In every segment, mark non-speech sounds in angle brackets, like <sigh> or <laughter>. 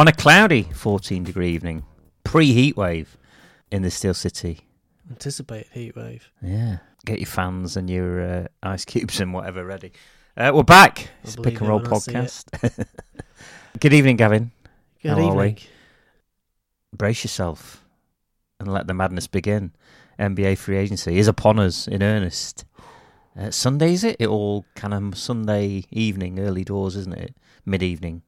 On a cloudy 14 degree evening, pre heat wave in the Steel City. Anticipated heat wave. Yeah. Get your fans and your uh, ice cubes and whatever ready. Uh, we're back. It's a pick and roll when I see it. podcast. <laughs> Good evening, Gavin. Good How evening. Brace yourself and let the madness begin. NBA free agency is upon us in earnest. Uh, Sunday, is it? It all kind of Sunday evening, early doors, isn't it? Mid evening.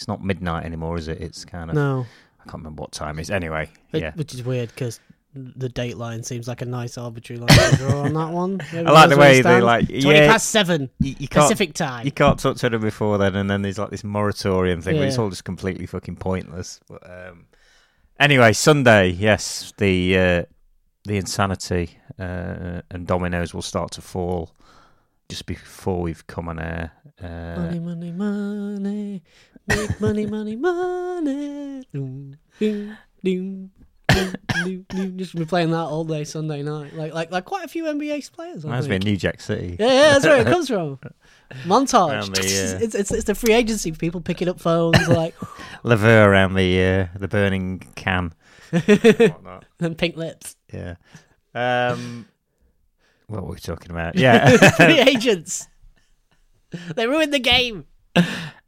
It's not midnight anymore, is it? It's kind of. No, I can't remember what time it is. Anyway, It- yeah. which is weird because the date line seems like a nice arbitrary line to draw on that one. <laughs> I like the way they like. Twenty Yeah, past seven you, you. Pacific time. You can't talk to them before then, and then there's like this moratorium thing, but it's all just completely fucking pointless. But, um, anyway, Sunday, yes, the uh, the insanity uh, and dominoes will start to fall just before we've come on air. Uh, money, money, money, make money, money, money. Doom, doom, doom. Just be playing that all day Sunday night, like like like quite a few NBA players. I reminds me of. New Jack City. Yeah, yeah, that's where it comes from. <laughs> Montage. Around the, uh, it's, it's it's the free agency. For people picking up phones like <laughs> Lever around the uh, the burning can. <laughs> And pink lips. Yeah. Um, what were we talking about? <laughs> Yeah. free <laughs> agents. They ruined the game.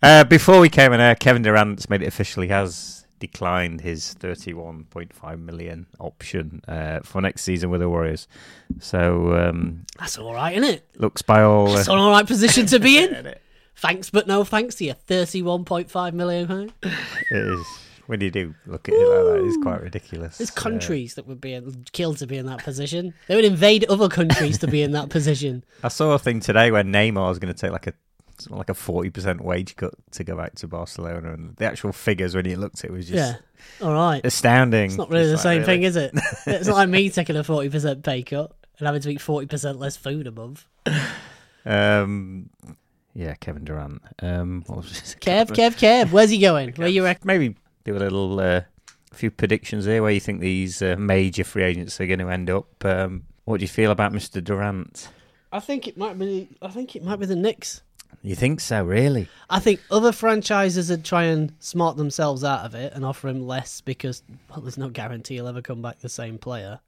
Uh, before we came on air, Kevin Durant's made it official. He has declined his 31.5 million option uh, for next season with the Warriors. So um, That's all right, isn't it? looks by all. Uh, an all right position to be in. <laughs> Thanks, but no thanks to you. Thirty-one point five million. Huh? is when you do look at it like that, it's quite ridiculous. There's countries that would be killed to be in that position. They would invade other countries to be in that position. <laughs> I saw a thing today where Neymar was going to take like a like a 40% wage cut to go back to Barcelona, and the actual figures when you looked at it was just Yeah. All right. astounding. It's not really the like, same thing, is it? <laughs> It's not like me taking a forty percent pay cut and having to eat forty percent less food a month. Um, yeah, Kevin Durant. Um, what was? <laughs> Kev, Kev, Kev, where's he going? Where you reckon? maybe do a little uh, a few predictions here where you think these uh, major free agents are going to end up. Um, what do you feel about Mr. Durant? I think it might be. I think it might be the Knicks. You think so, really? I think other franchises would try and smart themselves out of it and offer him less because well, there's no guarantee he'll ever come back the same player.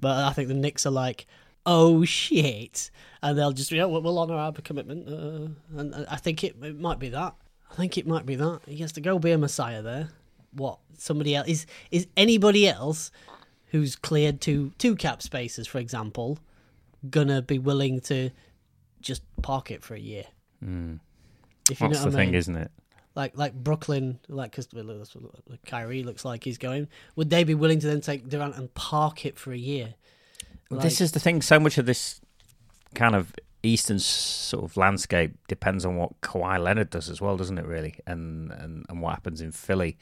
But I think the Knicks are like, oh shit, and they'll just, you know, we'll honour our commitment. Uh, and and I think it, it might be that. I think it might be that he has to go be a messiah there. What somebody else is is anybody else who's cleared two two cap spaces, for example, gonna be willing to just park it for a year? Hmm. If you. That's know the what I thing, isn't it? like like Brooklyn, like because Kyrie looks like he's going. Would they be willing to then take Durant and park it for a year? Like, this is the thing. So much of this kind of Eastern sort of landscape depends on what Kawhi Leonard does as well, doesn't it? Really, and and, and what happens in Philly.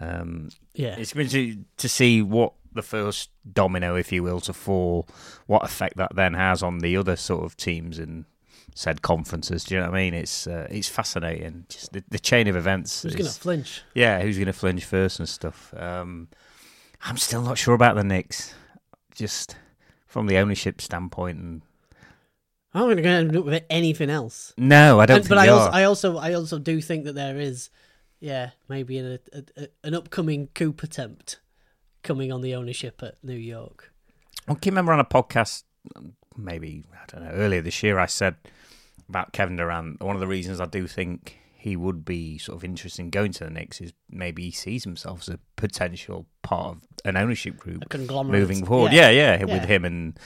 Um, yeah, It's going to to see what the first domino, if you will, to fall, what effect that then has on the other sort of teams in said conferences. Do you know what I mean? It's uh, it's fascinating. Just the, the chain of events. who's gonna flinch? yeah, who's going to flinch first and stuff. Um, I'm still not sure about the Knicks. Just from the ownership standpoint, and I'm not gonna end up with anything else. no, I don't. And- but I also. I also, I also do think that there is, yeah, maybe an a, a, an upcoming coup attempt coming on the ownership at New York. I can remember on a podcast, maybe I don't know, earlier this year, I said about Kevin Durant. One of the reasons I do think he would be sort of interested in going to the Knicks is maybe he sees himself as a potential part of an ownership group A conglomerate moving forward. Yeah, yeah, with Yeah. him and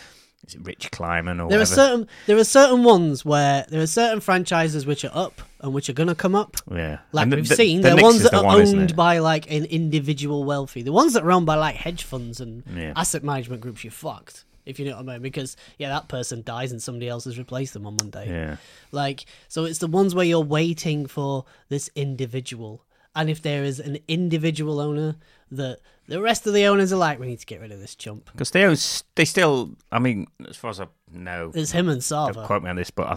is it Rich Kleiman or There are certain there are certain ones where there are certain franchises which are up and which are gonna come up. yeah, Like And the- we've the- seen, the they're Knicks ones that the are one, owned by like an individual wealthy. The ones that are owned by like hedge funds and Yeah. asset management groups, you're fucked. If you know what I mean, because yeah, that person dies and somebody else has replaced them on Monday. Yeah. Like, so it's the ones where you're waiting for this individual, and if there is an individual owner that the rest of the owners are like, we need to get rid of this chump. Because they own, s- they still. I mean, as far as I know, It's him and don't quote me on this, but I,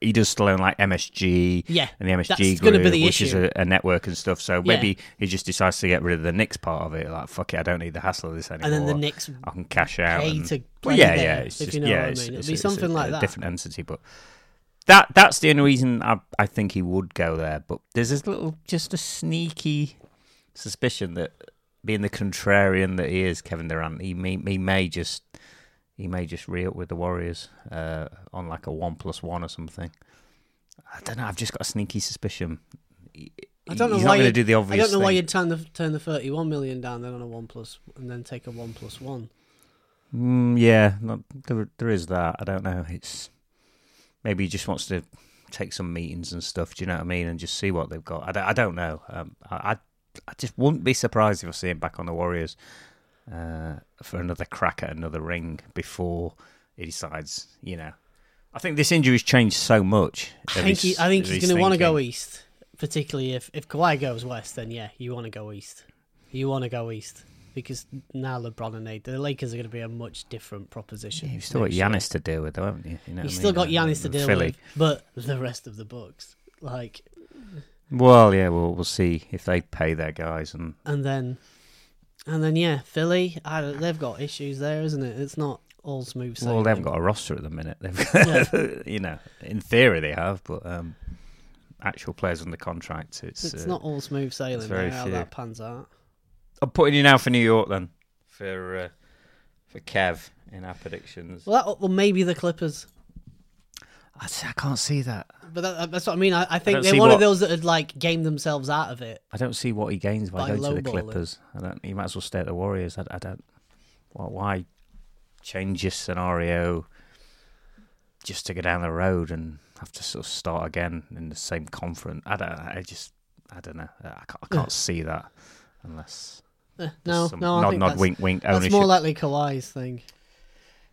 he does still own like MSG Yeah, and the MSG group, the which is a, a network and stuff. So maybe he just decides to get rid of the Knicks part of it. Like, fuck it, I don't need the hassle of this anymore. and then the Knicks I can cash out. pay and- yeah, yeah. It's just you know yeah, what I it's, mean. It'd it's- be it's something a, like a that. different entity, but that that's the only reason I I think he would go there. But there's this little, just a sneaky suspicion that being the contrarian that he is, Kevin Durant, he may he may just he may just re up with the Warriors uh, on like a one plus one or something. I don't know. I've just got a sneaky suspicion. He- I don't know he's why not going to you'd- do the obvious. I don't know why you'd turn the turn the thirty one million down then on a one plus and then take a one plus one. Mm, yeah, not, there there is that. I don't know. It's maybe he just wants to take some meetings and stuff. Do you know what I mean? And just see what they've got. I don't, I don't know. Um, I, I just wouldn't be surprised if I see him back on the Warriors uh, for another crack at another ring before he decides. You know, I think this injury's changed so much. I think he, I think he's going to want to go east, particularly if if Kawhi goes west. Then yeah, you want to go east. You want to go east because now LeBron and AD, the Lakers are going to be a much different proposition. You've still got next year. To deal with, though, haven't you? you know You've still got Giannis to deal Philly. with, but the rest of the Bucks, like, Well, yeah, we'll we'll see if they pay their guys and and then, and then yeah, Philly, I, they've got issues there, isn't it? It's not all smooth sailing. Well, they haven't got a roster at the minute. They've, <laughs> you know, in theory they have, but um, actual players under contract, it's. It's uh, not all smooth sailing. very there, how that pans out. I'm putting you now for New York then, for uh, for Kev in our predictions. Well, that, well, maybe the Clippers. I, I can't see that. But that, that's what I mean. I, I think don't they're one what- of those that had like gamed themselves out of it. I don't see what he gains by, By going to the lowballing. Clippers. I don't. He might as well stay at the Warriors. I, I don't. Why, why change your scenario just to go down the road and have to sort of start again in the same conference? I don't. I just. I don't know. I can't, I can't see that unless Eh, no, some no, I nod, think nod, that's, wink, wink. that's more likely Kawhi's thing.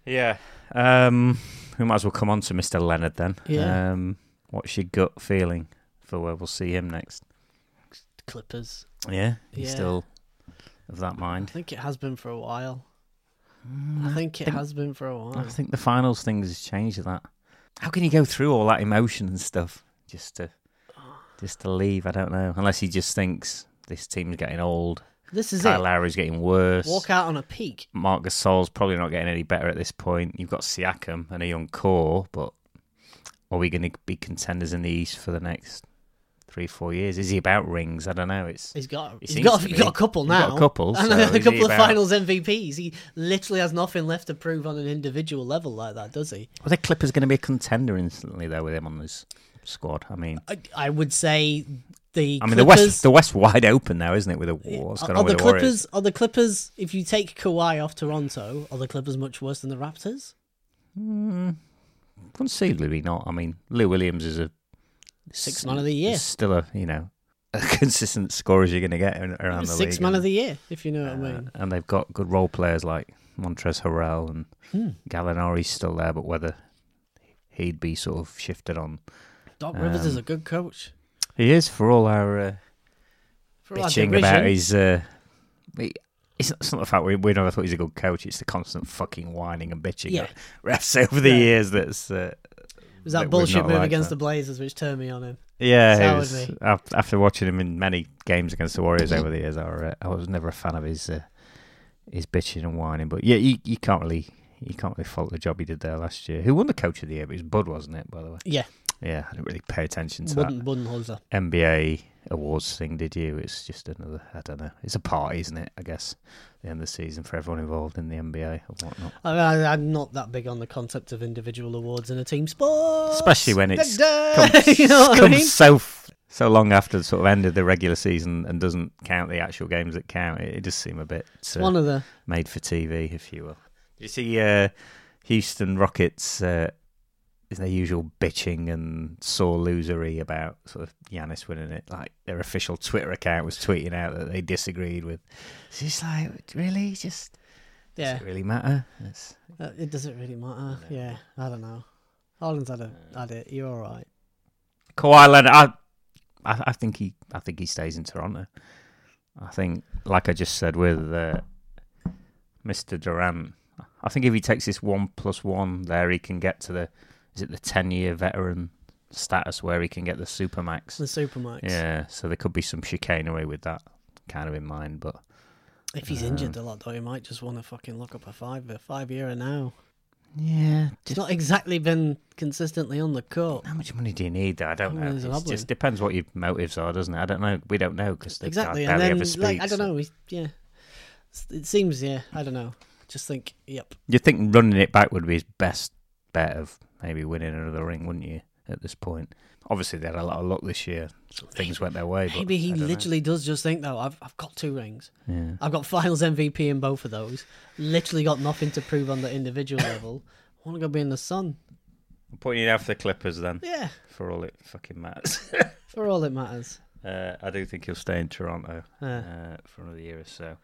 yeah. Um, we might as well come on to Mr. Leonard then. Yeah. Um, what's your gut feeling for where we'll see him next? Clippers. Yeah. He's Yeah. still of that mind. I think it has been for a while. Mm, I think it think- has been for a while. I think the finals thing has changed that. How can you go through all that emotion and stuff just to just to leave? I don't know. Unless he just thinks this team's getting old. This is Kyle it. Lowry's getting worse. Walk out on a peak. Marc Gasol's probably not getting any better at this point. You've got Siakam and a young core, but are we going to be contenders in the East for the next three, four years? Is he about rings? I don't know. It's He's got. He He's got. He's got a couple He's now. got a couple, <laughs> and so a couple of about- Finals MVPs. He literally has nothing left to prove on an individual level like that, does he? Are the Clippers going to be a contender instantly though with him on this squad? I mean, I, I would say the. I mean the West the West wide open now, isn't it? With the, what's are, going are on the the? Clippers? Are the Clippers? If you take Kawhi off Toronto, are the Clippers much worse than the Raptors? Mm, conceivably not. I mean, Lou Williams is a Six man of the year. Still a you know <laughs> a consistent scorer as you're going to get around the Six league. man and- of the year, if you know what I Uh, mean. and they've got good role players like Montrezl Harrell and Hmm. Gallinari's still there, but whether he'd be sort of shifted on. Doc Rivers is um, a good coach. He is for all our uh, For bitching about his. Uh, it's, not, it's not the fact we, we never thought he's a good coach. It's the constant fucking whining and bitching Yeah. at refs over the Yeah. years. That's uh, It was that that bullshit move against that. the Blazers which turned me on him. yeah. Was, me. after watching him in many games against the Warriors over the years, I, uh, I was never a fan of his uh, his bitching and whining. But yeah, you, you can't really you can't really fault the job he did there last year. Who won the Coach of the Year? But It was Bud, wasn't it? By the way. Yeah, Yeah, I didn't really pay attention to Budden, Budenholzer. that NBA awards thing, did you? It's just another, I don't know. It's a party, isn't it? I guess the end of the season for everyone involved in the NBA and whatnot. I mean, I, I'm not that big on the concept of individual awards in a team sport, Especially when it's comes, <laughs> you know I comes mean? so f- so long after the sort of end of the regular season and doesn't count the actual games that count. It, it does seem a bit uh, one of the made for TV, if you will. Did you see uh, Houston Rockets? Uh, is their usual bitching and sore losery about sort of Giannis winning it. Like their official Twitter account was tweeting out that they disagreed with. It's just like, really? Just does yeah. it really matter? It's, Uh, it doesn't really matter. Yeah, I don't know. Harden's had a had it. You're all right. Kawhi Leonard, I, I, I think he, I think he stays in Toronto. I think, like I just said with uh, Mr. Durant, I think if he takes this one plus one there, he can get to the, is it the ten year veteran status where he can get the supermax? The Supermax. Yeah, so there could be some chicanery with that kind of in mind, but If he's Um, injured a lot, though, he might just want to fucking look up a five a five year now. Yeah, It's not exactly been consistently on the court. how much money do you need? Though? I don't know. It just depends what your motives are, doesn't it? I don't know. We don't know because they exactly and then, like, i don't know. Yeah, it seems. Yeah, I don't know. Just think. Yep. You'd think running it back would be his best bet of maybe winning another ring, wouldn't you? At this point, obviously they had a lot of luck this year. So things went their way. But Maybe he don't know. literally does just think though. I've I've got two rings. Yeah. I've got Finals MVP in both of those. Literally got nothing to prove on the individual level. I want to go be in the sun. I'm putting it out for the Clippers then, Yeah, for all it fucking matters. <laughs> for all it matters. uh, I do think he'll stay in Toronto Uh, uh, for another year or so.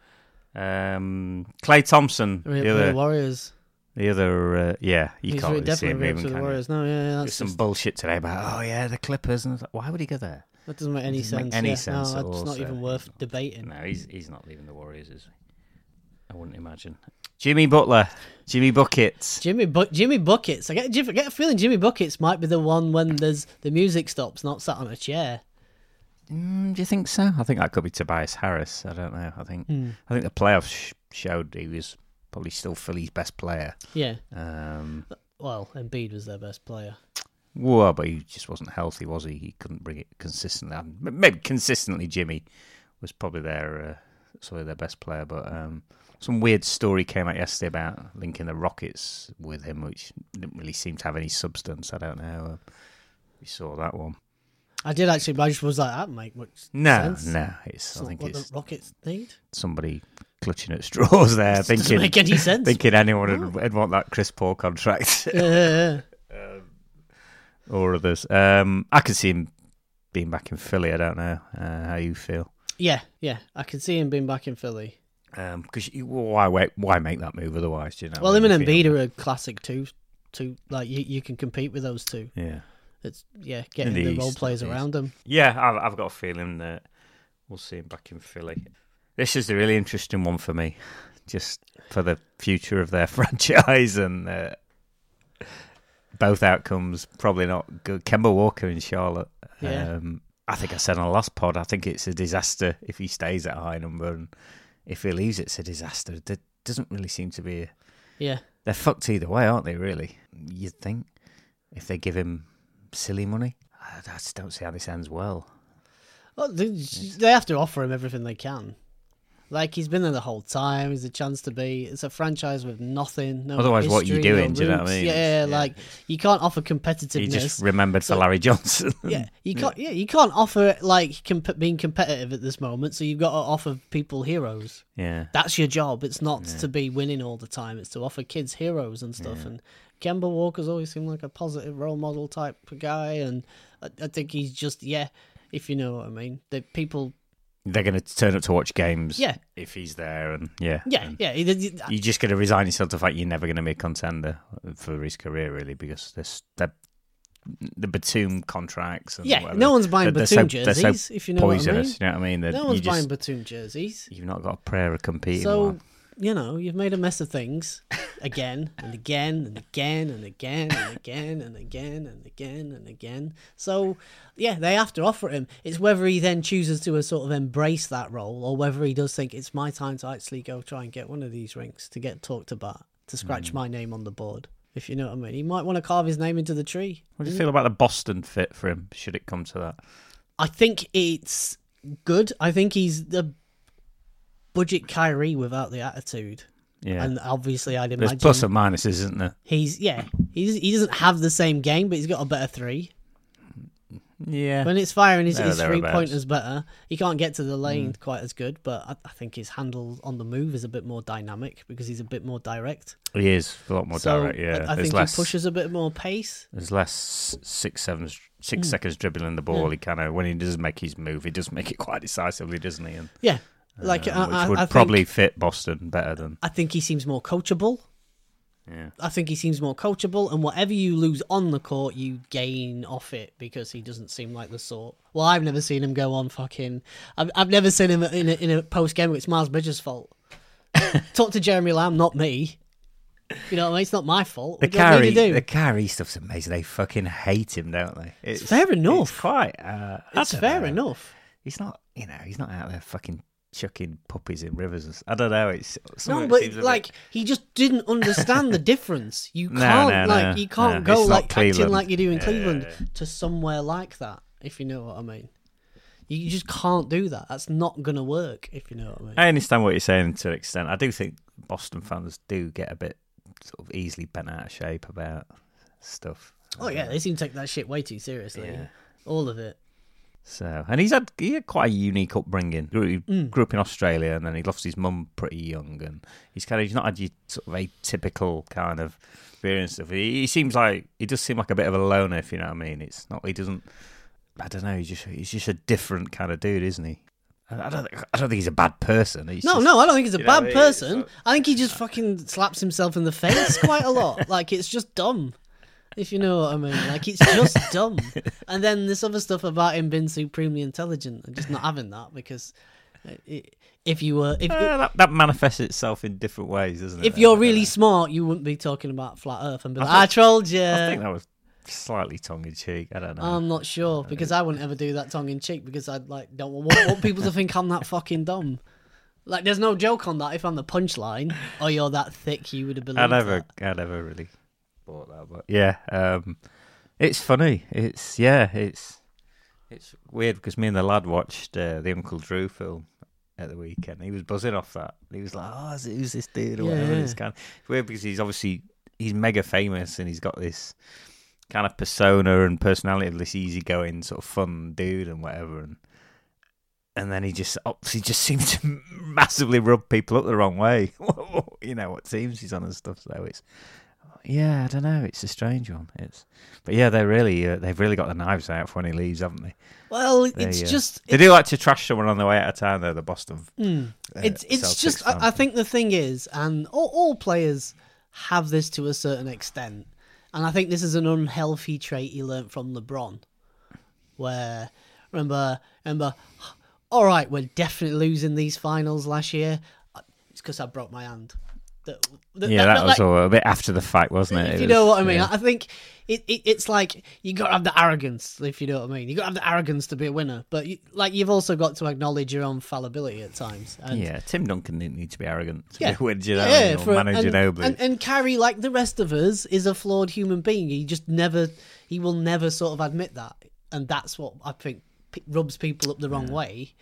Um, Klay Thompson, the the other, Warriors. The other, uh, yeah, you He's can't re- really see him definitely moving. the can you? Warriors. No, yeah, yeah, There's that's some just, bullshit today about, oh yeah, the Clippers, and I was like, why would he go there? that doesn't make any doesn't make sense. any yeah. sense no, at it's all, not so even worth not- debating. No, he's he's not leaving the Warriors, is he? I wouldn't imagine. Jimmy Butler, Jimmy buckets. Jimmy Bu- Jimmy buckets. I get I get a feeling Jimmy buckets might be the one when there's the music stops, not sat on a chair. Mm, do you think so? I think that could be Tobias Harris. I don't know. I think Hmm. I think the playoffs sh- showed he was probably still Philly's best player. Yeah. Um, Well, Embiid was their best player. well, but he just wasn't healthy, was he? He couldn't bring it consistently. Maybe consistently, Jimmy was probably their uh, sorry their best player. But um, some weird story came out yesterday about linking the Rockets with him, which didn't really seem to have any substance. I don't know. Uh, we saw that one. I did actually, but I just was like, that make much No, sense. no, it's. It's I not think what it's the Rockets need. somebody clutching at straws there, Doesn't thinking make any sense. <laughs> thinking anyone would, want that Chris Paul contract <laughs> Yeah, <laughs> or others. Um, I could see him being back in Philly. I don't know uh, how you feel. yeah, yeah. I can see him being back in Philly. Because why wait, why make that move otherwise? Do you know? well, him and Embiid are a classic two. Two like you, you can compete with those two. Yeah, It's yeah, getting In the the role players around him. yeah. I've, I've got a feeling that we'll see him back in Philly. This is the really interesting one for me, just for the future of their <laughs> franchise and uh, both outcomes probably not good. Kemba Walker in Charlotte. Yeah. Um, I think I said on the last pod. I think it's a disaster if he stays at a high number, and if he leaves, it's a disaster. There doesn't really seem to be. A, Yeah, they're fucked either way, aren't they? Really, you'd think if they give him silly money. I I just don't see how this ends well. well, they, they have to offer him everything they can. Like he's been there the whole time. He's a chance to be. It's a franchise with nothing. No Otherwise, what are you history, no doing? Do you know what I mean? Yeah, yeah. like you can't offer competitiveness. You just remembered for Larry Johnson. <laughs> yeah, you can't. Yeah, you can't offer like comp- being competitive at this moment. So you've got to offer people heroes. yeah. That's your job. It's not Yeah. to be winning all the time. It's to offer kids heroes and stuff. Yeah. And Kemba Walker's always seemed like a positive role model type of guy. And I, I think he's just yeah, if you know what I mean. The people. They're going to turn up to watch games. Yeah. If he's there, and yeah, Yeah, and yeah. You're just going to resign yourself to the fact you're never going to be a contender for his career, really, because this the the Batum contracts. And yeah, whatever, no one's buying they're Batum they're so jerseys. if you know what I mean. You know what I mean? That No one's just, buying Batum jerseys. You've not got a prayer of competing. So one. You know you've made a mess of things again and again and again and again and again and again and again and again. So yeah, they have to offer him. It's whether he then chooses to uh, sort of embrace that role or whether he does think it's my time to actually go try and get one of these rings to get talked about to scratch my name on the board. If you know what I mean, he might want to carve his name into the tree. What do you feel about the Boston fit for him? Should it come to that? I think it's good. I think he's the budget Kyrie without the attitude. Yeah. And obviously, I'd imagine. There's plus and minuses, isn't there? he's yeah he's he doesn't have the same game, but he's got a better three. Yeah. When it's firing, his, his three pointers better. He can't get to the lane Mm. quite as good, but I, I think his handle on the move is a bit more dynamic because he's a bit more direct. He is a lot more so direct. Yeah. I, I think less. he pushes a bit more pace. There's less six, seven, six Mm. seconds dribbling the ball. Yeah. He kind of when he does make his move, he does make it quite decisively, doesn't he? And, Yeah, like I, which I, would I think, probably fit Boston better than I think he seems more coachable. yeah. I think he seems more coachable, and whatever you lose on the court, you gain off it because he doesn't seem like the sort. Well, I've never seen him go on fucking. I've, I've never seen him in a, in a post game. It's Miles Bridges' fault. <laughs> Talk to Jeremy Lamb, not me. You know what I mean? It's not my fault. The What do I need carry, do? the Kyrie stuff's amazing. They fucking hate him, don't they? It's, fair enough. It's quite. Uh, It's fair know. enough. He's not, you know, he's not out there fucking chucking puppies in rivers. I don't know. It's No, but seems a bit- like he just didn't understand the difference. You <laughs> No, can't no, like no, you can't go like acting Cleveland. like you do in Yeah, Cleveland yeah, yeah. to somewhere like that. If you know what I mean, you, you just can't do that. That's not gonna work. If you know what I mean. I understand what you're saying to an extent. I do think Boston fans do get a bit sort of easily bent out of shape about stuff. oh yeah, they seem to take that shit way too seriously. Yeah. All of it. So, and he's had he had quite a unique upbringing. Grew, Mm. grew up in Australia, and then he lost his mum pretty young, and he's kind of he's not had your sort of atypical kind of experience of. He, he seems like he does seem like a bit of a loner, if you know what I mean. It's not he doesn't. I don't know. He's just he's just a different kind of dude, isn't he? I don't think, I don't think he's a bad person. He's No, just- no, I don't think he's a bad person. It's I think he just fucking slaps himself in the face quite a lot. <laughs> Like it's just dumb. If you know what I mean, like it's just <laughs> dumb. And then this other stuff about him being supremely intelligent and just not having that because i- if you were if Uh, that, that manifests itself in different ways, doesn't it? if you're really smart, you wouldn't be talking about flat Earth and be I like, "I, think- told you." I think that was slightly tongue in cheek. I don't know. I'm not sure because I wouldn't ever do that tongue in cheek because I'd like don't want, want people to think I'm that fucking dumb. Like, there's no joke on that. If I'm the punchline, or you're that thick, you would have believed I never, that. I never really bought that, but yeah, um, it's funny. It's yeah, it's it's weird because me and the lad watched uh, the Uncle Drew film at the weekend. He was buzzing off that. He was like, "Oh, is it- who's this dude?" Or Yeah, whatever. yeah. It's kind of it's weird because he's obviously he's mega famous and he's got this kind of persona and personality of this easygoing sort of fun dude and whatever and. And then he just obviously just <laughs> seems to massively rub people up the wrong way. <laughs> you know what teams he's on and stuff. So it's yeah, I don't know. It's a strange one. It's but yeah, they're really uh, they've really got the knives out for when he leaves, haven't they? Well, They, it's uh, just They do like to trash someone on the way out of town, though. The Boston. Mm. uh, it's it's Celtics just. I, I think the thing is, and all, all players have this to a certain extent, and I think this is an unhealthy trait he learnt from LeBron, where remember remember, all right, we're definitely losing these finals last year. It's because I broke my hand. That- that- yeah, that- that, was like- a bit after the fact, wasn't it? if It you know what I mean. yeah. I think it, it it's like you got to have the arrogance, if you know what I mean. You got to have the arrogance to be a winner, but you, like you've also got to acknowledge your own fallibility at times. And, yeah, Tim Duncan didn't need to be arrogant to Yeah. be with Ginobili yeah, or for- and, Ginobili. and and Kyrie, like the rest of us, is a flawed human being. He just never, he will never sort of admit that, and that's what I think p- rubs people up the wrong way.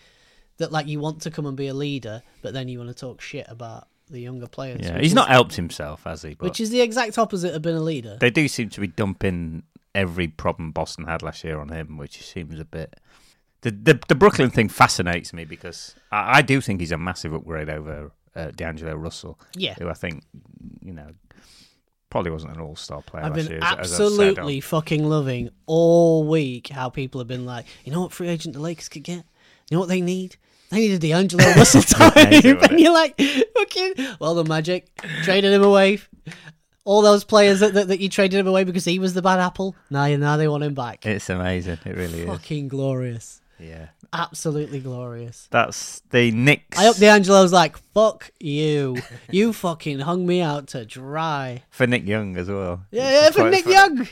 That like you want to come and be a leader, but then you want to talk shit about the younger players. yeah, he's is- not helped himself, has he? But which is the exact opposite of being a leader. they do seem to be dumping every problem Boston had last year on him, which seems a bit. The the, the Brooklyn thing fascinates me because I, I do think he's a massive upgrade over uh, D'Angelo Russell, Yeah, who I think you know probably wasn't an all star player I've last been year. as- as I've said. absolutely fucking loving all week how people have been like, you know what free agent the Lakers could get? You know what they need? They needed a D'Angelo Russell <laughs> type. And you're like, fucking, well, the Magic traded him away. All those players that, that, that you traded him away because he was the bad apple. Now, now they want him back. It's amazing. It really is. fucking glorious. Yeah, Absolutely glorious. that's the Knicks. I hope D'Angelo's like, fuck you. You fucking hung me out to dry. for Nick Young as well. Yeah, yeah, for Nick. Young.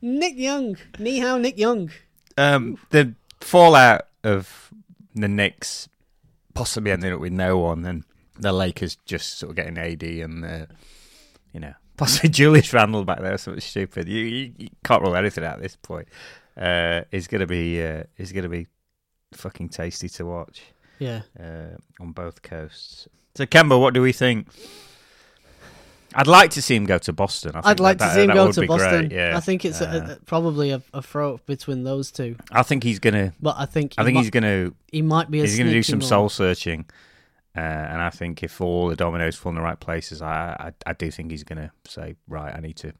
Nick Young. Ni hao, Nick Young. Um, the fallout of the Knicks possibly ending up with no one, and the Lakers just sort of getting AD and uh, you know <laughs> possibly Julius Randle back there, something stupid. You, you, you can't rule anything out at this point. Uh, is gonna be uh, is gonna be fucking tasty to watch Yeah. uh, on both coasts. So, Kemba, what do we think? I'd like to see him go to Boston. I think I'd like that- to see him that go would to Boston. Great, yeah. I think it's Uh, a, probably a, a throw between those two. I think he's gonna. But I think I think he's gonna. he might be a He's gonna do some soul searching, uh, and I think if all the dominoes fall in the right places, I, I I do think he's gonna say, right, I need to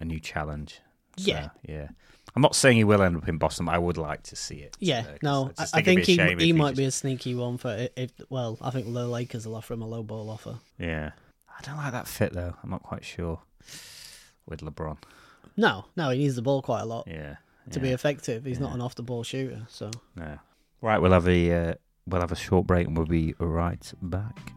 a new challenge. So, Yeah. yeah. I'm not saying he will end up in Boston, but I would like to see it. Yeah, no, I, I think a he, he might just- be a sneaky one for if. Well, I think the Lakers will offer him a low ball offer. Yeah, I don't like that fit though. I'm not quite sure with LeBron. No, no, he needs the ball quite a lot Yeah, to yeah. be effective. He's not an off the ball shooter, so No. Right, we'll have a uh, we'll have a short break and we'll be right back.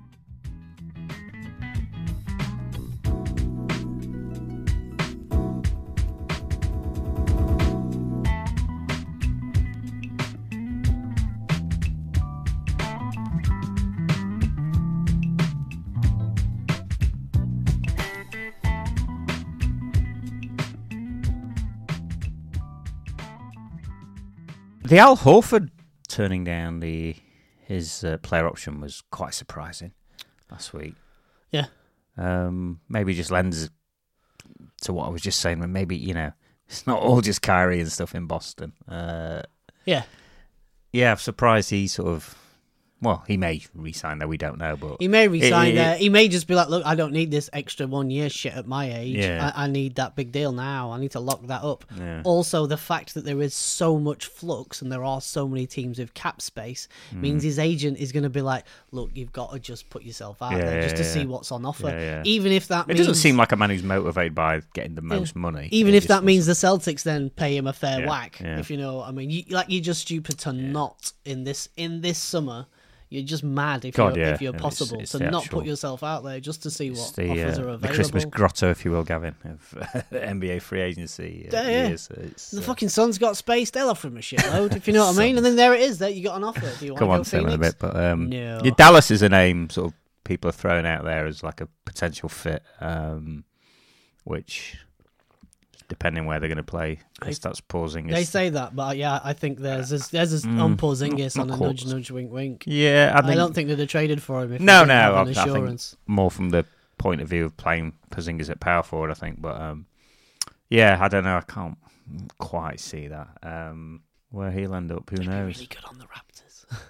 The Al Horford turning down the his uh, player option was quite surprising last week. Yeah. Um, maybe just lends to what I was just saying. When maybe you know it's not all just Kyrie and stuff in Boston. Uh, Yeah. yeah, I'm surprised he sort of. Well, he may resign there. We don't know, but He may resign it- there. He may just be like, "Look, I don't need this extra one year shit at my age. Yeah. I, I need that big deal now. I need to lock that up." yeah. Also, the fact that there is so much flux and there are so many teams with cap space Hmm. means his agent is going to be like, "Look, you've got to just put yourself out Yeah, there just to see what's on offer, even if that It means doesn't seem like a man who's motivated by getting the most money. even It if that means the Celtics then pay him a fair whack. If you know, what I mean, you, like you're just stupid to not in this in this summer. You're just mad if God, you're yeah. if you're possible it's to not actual- put yourself out there just to see what the, offers uh, are the. Christmas grotto, if you will, Gavin, of <laughs> NBA free agency. Uh, Yeah, yeah. It's, the uh, fucking Suns got space. They'll offer him a shitload, <laughs> if you know what I mean. And then there it is. There you got an offer. Do you want come to on, go say a bit. But um, No. yeah, Dallas is a name sort of people are throwing out there as like a potential fit, um, which depending where they're going to play, They- they starts pausing. They say that, but yeah, I think there's this, there's this Mm, on Porzingis on a not nudge, nudge, wink, wink. yeah, I I, don't think that they'd traded for him if No, no, have an I- I think- more from the point of view of playing Porzingis at power forward. I think, but um, yeah, I don't know. I can't quite see that. Um, where he'll end up, who He'd be knows? really good on the Raptors. <laughs> <laughs>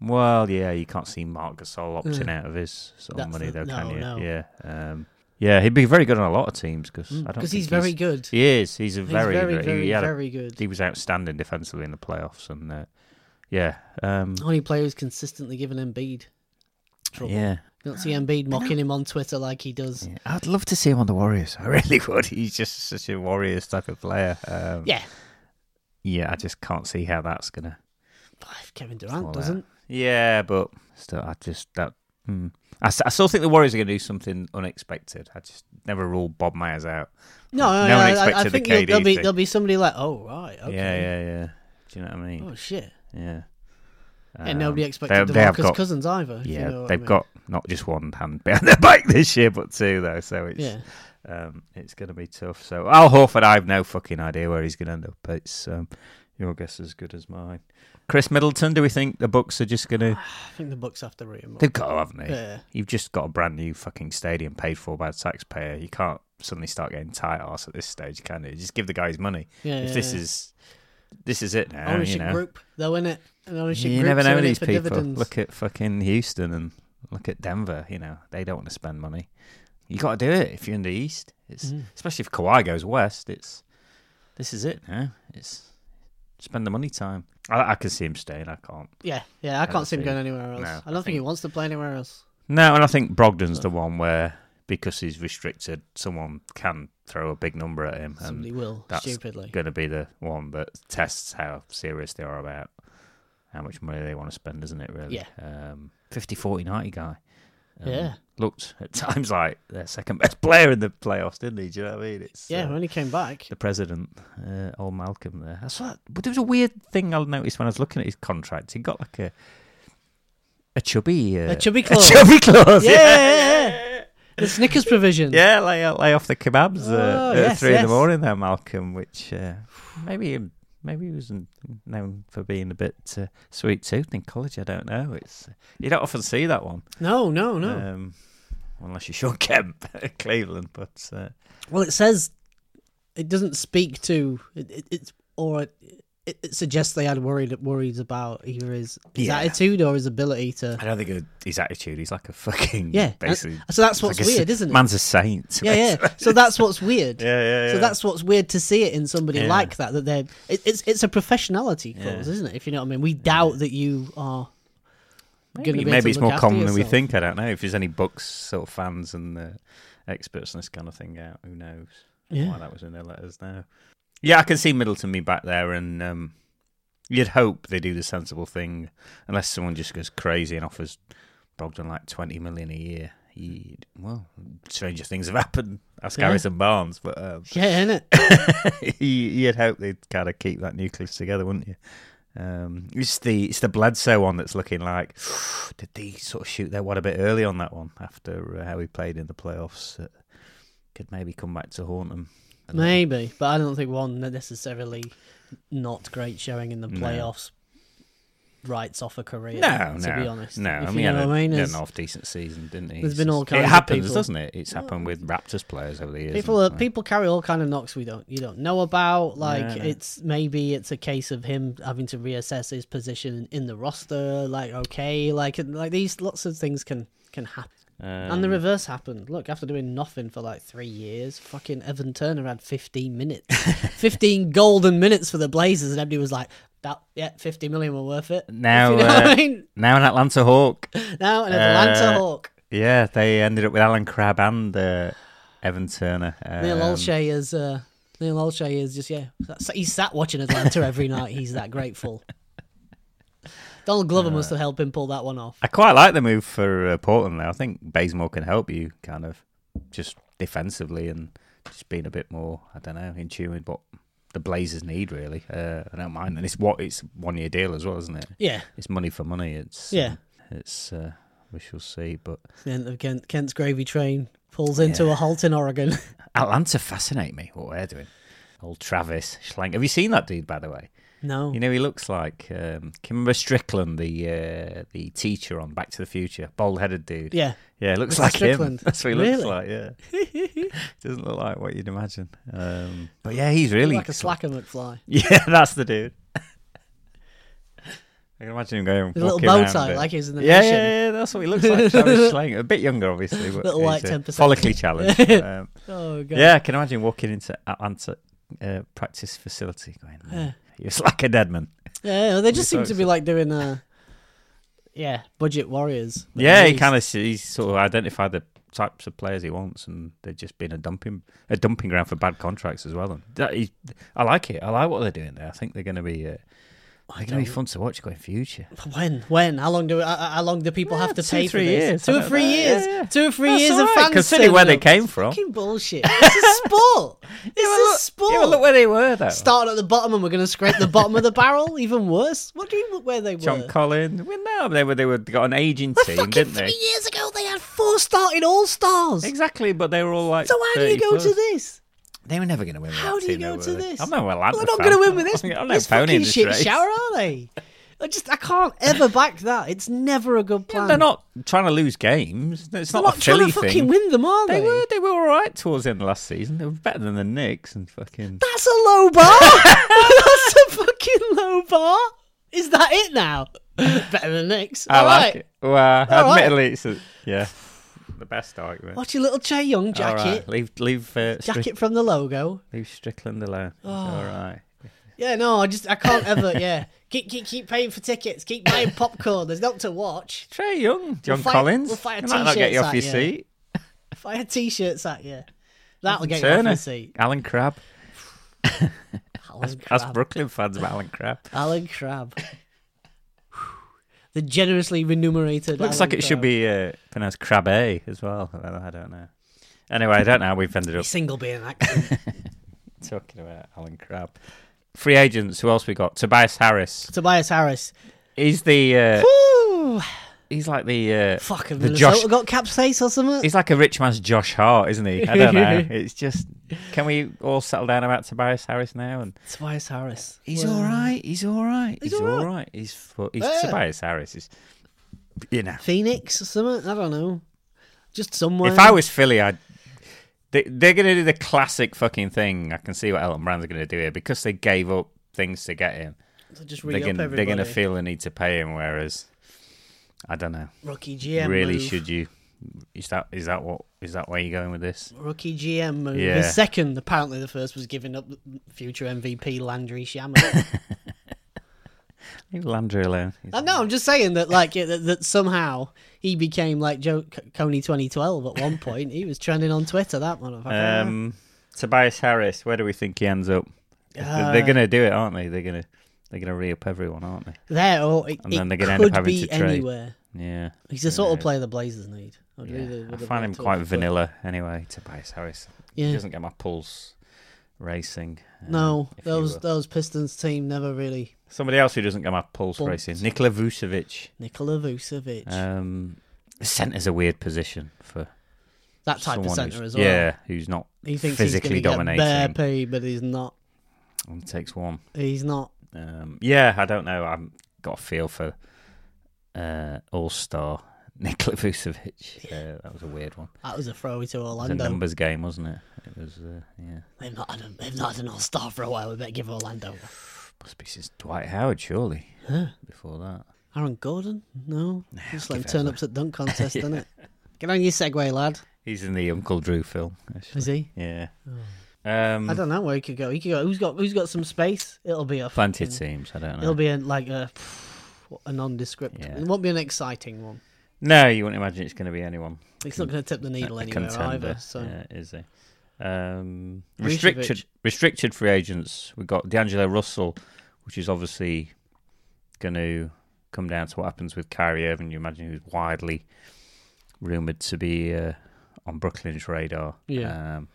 Well, yeah, you can't see Marc Gasol opting Mm. out of his sort of money, the- though, can you? no. Yeah, um, yeah, he'd be very good on a lot of teams because I don't Because think he's very good. He is. He's a He's very, very, very, very, he, had a- very good. he was outstanding defensively in the playoffs, and uh, yeah, um, Only player who's consistently given Embiid trouble. yeah. You don't see Embiid mocking him on Twitter like he does. yeah. I'd love to see him on the Warriors. <laughs> I really would. He's just such a Warriors type of player. Um, Yeah. yeah. I just can't see how that's gonna. But if Kevin Durant doesn't. Yeah, but still, I just that. Hmm. I, I still think the Warriors are going to do something unexpected. I just never rule Bob Myers out. No, no, No no, I, I expected the think there'll be thing. there'll be somebody like, oh right, okay, Yeah, yeah, yeah. Do you know what I mean? oh shit, Yeah. and nobody Um, expected they- DeMarcus got- Cousins either. if you Yeah, know they've I mean. got not just one hand <laughs> behind their back this year, but two though. So it's yeah. um, it's going to be tough. So Al Horford, I have no fucking idea where he's going to end up. But it's um, your guess as good as mine. Khris Middleton, do we think the Bucks are just going <sighs> to? I think the Bucks have to rate him up. They've got to, haven't they? Yeah. You've just got a brand new fucking stadium paid for by the taxpayer. You can't suddenly start getting tight ass at this stage, can you? Just give the guy his money. Yeah, if yeah, this yeah. is this is it now, ownership you know. group, though, in it, an ownership you never know these people. Dividends. Look at fucking Houston and look at Denver. You know they don't want to spend money. You got to do it if you're in the East. It's Mhm. especially if Kawhi goes west. It's this is it now. It's spend the money time. I, I can see him staying. I can't. Yeah, yeah. I can't see him going anywhere else. No, I I don't think, think- he wants to play anywhere else. No, and I think Brogdon's the one where because he's restricted, someone can throw a big number at him, and Somebody will that's stupidly. going to be the one that tests how serious they are about how much money they want to spend, isn't it? Really? Yeah. Um, 50 40 90 guy. Um, Yeah. Looked at times like their second best <laughs> player in the playoffs, didn't he? Do you know what I mean? It's, Yeah, uh, when he came back. the president, uh, old Malcolm there. That's what, but there was a weird thing I noticed when I was looking at his contract. He got like a a chubby, uh, A chubby <laughs> a chubby clause. Yeah, yeah, yeah, The Snickers provision. yeah, lay, lay off the kebabs uh, Oh, at yes, three in the morning there, Malcolm. Which uh, maybe maybe he was known for being a bit uh, sweet toothed in college. I don't know. It's you don't often see that one, No, no, no. um, unless you're Shawn <laughs> Kemp at Cleveland. But uh, Well, it says it doesn't speak to it. it it's or it, it suggests they had worried worries about either his, his Yeah. attitude or his ability to. I don't think it- his attitude. He's like a fucking Yeah, Basically, So that's what's like a weird, isn't it? Man's a saint. yeah, yeah. So that's what's weird. yeah, <laughs> yeah, yeah. So that's what's weird to see it in somebody Yeah. like that. That they're it, it's it's a professionality clause, Yeah. isn't it? If you know what I mean. We doubt that you are. Maybe, gonna be able maybe it's more common than we think. I don't know if there's any books sort of fans and uh, experts on this kind of thing out. Who knows? Yeah. Why that was in their letters now. Yeah, I can see Middleton be back there, and um, you'd hope they do the sensible thing, unless someone just goes crazy and offers Brogdon like twenty million a year. He, well, stranger things have happened. Ask Yeah. Harrison Barnes, but um, Yeah, innit? <laughs> you- you'd hope they'd kind of keep that nucleus together, wouldn't you? Um, it's the it's the Bledsoe one that's looking like <sighs> did they sort of shoot their wad a bit early on that one after uh, how he played in the playoffs? Uh, could maybe come back to haunt them. Maybe, but I don't think one necessarily not great showing in the No. playoffs writes off a career. No, to no, be honest. no. If I mean, he know had, I mean? an half decent season, didn't he? There's It's been all kinds It of happens, people- doesn't it? It's happened with Raptors players over the years. People, uh, people carry all kind of knocks we don't you don't know about. Like Yeah, no. it's maybe it's a case of him having to reassess his position in the roster. Like okay, like like these lots of things can can happen. And the Um, reverse happened. Look, after doing nothing for like three years, fucking Evan Turner had 15 minutes. <laughs> 15 golden minutes for the Blazers, and everybody was like, that, yeah, 50 million were worth it. Now, <laughs> you know what I uh, mean? now an Atlanta Hawk. Now, an Atlanta uh, Hawk. Yeah, they ended up with Allen Crabbe and uh, Evan Turner. Neil Um, Olshey is, uh, Neil Olshey is just, yeah, he's sat watching Atlanta every <laughs> night. He's that grateful. Donald Glover must have helped him pull that one off. I quite like the move for uh, Portland. Though I think Bazemore can help you, kind of, just defensively and just being a bit more, I don't know, in tune with what the Blazers need. Really, uh, I don't mind, and it's what it's one year deal as well, isn't it? Yeah, It's money for money. It's Yeah. It's uh, we shall see, but Kent, Kent's gravy train pulls into Yeah. a halt in Oregon. <laughs> Atlanta fascinate me. What they're doing. Old Travis Schlenk. Have you seen that dude, by the way? No. You know, he looks like. Um, remember Strickland, the uh, the teacher on Back to the Future, bald headed dude? yeah. Yeah, looks Mr. like Strickland. him. <laughs> That's what he looks like. Yeah, <laughs> doesn't look like what you'd imagine. Um, but yeah, he's really like a slacker McFly. <laughs> Yeah, that's the dude. I can imagine him going With a little bow tie, like he was in the yeah, mission. yeah, yeah, that's what he looks like. Travis Schlenk. A bit younger, obviously, but Little he's, white uh, 10%. follically challenged. um, Oh, God. yeah, I can imagine walking into Atlanta uh, practice facility, going, Yeah. <laughs> "You're like a dead man." Yeah, they just seem to be like doing uh yeah, budget warriors. Yeah, he kind of he's sort of identified the types of players he wants, and they've just been a dumping a dumping ground for bad contracts as well. And that, he, I like it. I like what they're doing there. I think they're going to be uh, they're going to be fun to watch going future. When? When? How long do uh, how long do people Yeah, have to two, pay three for this? years, Two or three years. Yeah, yeah. Two or three That's years of fans. considering where they came It's from. Fucking bullshit. It's a sport. <laughs> It's a sport. Yeah, look where they were though. Starting at the bottom and we're going to scrape the bottom of the barrel. <laughs> Even worse. What do you look where they were? John Collins. Well, no, they were they were they got an aging team, didn't three they? years ago, they had four starting all stars. Exactly, but they were all like. So how do you go plus. to this? They were never going to win. With How that do you go though, to were they? this? I'm no Atlanta We're not going to win with this. I'm no this fucking shit race. shower, are they? I just I can't ever back that. It's never a good Yeah, plan. they're not trying to lose games. It's They're not, not a trying Philly to fucking thing. win them, are They they? were they were all right towards the end of last season. They were better than the Knicks and fucking. That's a low bar. <laughs> That's a fucking low bar. Is that it now? <laughs> Better than Knicks. I All like right. it. Well, All right. admittedly, it's a, yeah, the best argument. Watch your little Che Young jacket. right, leave leave uh, Strick- Jacket from the logo. leave Strickland alone. Oh. all right. Yeah, no, I just I can't ever. Yeah, keep keep keep paying for tickets. Keep buying popcorn. There's not to watch. Trae Young, John fire- Collins. we'll fire might not get you off your you. seat. Fire t-shirts at you. That'll get you off Turner, your seat. Allen Crabbe. <sighs> Alan <laughs> That's Crabbe. Brooklyn fans about Allen Crabbe. Alan Crab. The generously remunerated. Looks Alan like it should be uh, pronounced Crabbe as well. I don't- know. Anyway, I don't know. how We've ended up single being accent. <laughs> talking about Allen Crabbe. Free agents. Who else we got? Tobias Harris. Tobias Harris. He's the. Uh! He's like the. Uh, Fuck, have the Minnesota Josh- got cap's face or something? He's like a rich man's Josh Hart, isn't he? I don't know. <laughs> It's just. Can we all settle down about Tobias Harris now? And Tobias Harris. he's Well, all right. He's all right. He's He's, all right. right. He's fu- he's Yeah. Tobias Harris. Is you know. Phoenix or something? I don't know. Just somewhere. If I was Philly, I'd. They, they're going to do the classic fucking thing. I can see what Elton Brand's going to do here because they gave up things to get him. just They're re-up going everybody. they're going to feel the need to pay him. Whereas, I don't know. rookie GM really, move. should you? Is that is that what is that where you're going with this? Rookie GM move. Yeah. The second, apparently, the first was giving up future MVP Landry Shamet. <laughs> Leave Landry alone. I know. I'm just saying that, like, yeah, that, that somehow he became like Joe Coney 2012 at one point. he was trending on Twitter. That motherfucker. Um, Tobias Harris. Where do we think he ends up? Uh, they're going to do it, aren't they? They're going to they're going to re up everyone, aren't they? there, or it, and it then they're gonna could end up having be to trade. anywhere. Yeah. He's the sort of player the Blazers need. I'd Yeah. really- I find him quite vanilla anyway. Tobias Harris. yeah. He doesn't get my pulse racing. um, No, those those Pistons team never really. Somebody else who doesn't get my pulse Bumped. racing. Nikola Vucevic. Nikola Vucevic, Um, the centre's a weird position for that type of center as well. Yeah, who's not he thinks physically he's going to get bare dominating. pay, but he's not. Only takes one. He's not. Um, yeah, I don't know. I've got a feel for uh, All Star <laughs> Nikola Vucevic. Uh, that was a weird one. That was a throw to It was a numbers game, wasn't it? It was. Uh, yeah. They've not had a, they've not had an all star for a while. We better give Orlando. <sighs> Must be since Dwight Howard, surely. Huh. Before that. Aaron Gordon? No. Just let him turn Ezra. up at dunk contest, <laughs> doesn't it? Get on your Segway, lad. He's in the Uncle Drew film. Actually. Is he? Yeah. Um, I don't know where he could go. He could go. Who's got Who's got some space? It'll be a plenty of teams. I don't know. It'll be a, like a a nondescript. Yeah. It won't be an exciting one. No, you wouldn't imagine it's going to be anyone. It's not going to tip the needle anywhere contender. either. So Yeah, is he? Um, restricted restricted free agents. We've got D'Angelo Russell, which is obviously going to come down to what happens with Kyrie Irving. You imagine who's widely rumored to be uh, on Brooklyn's radar. Yeah. Um,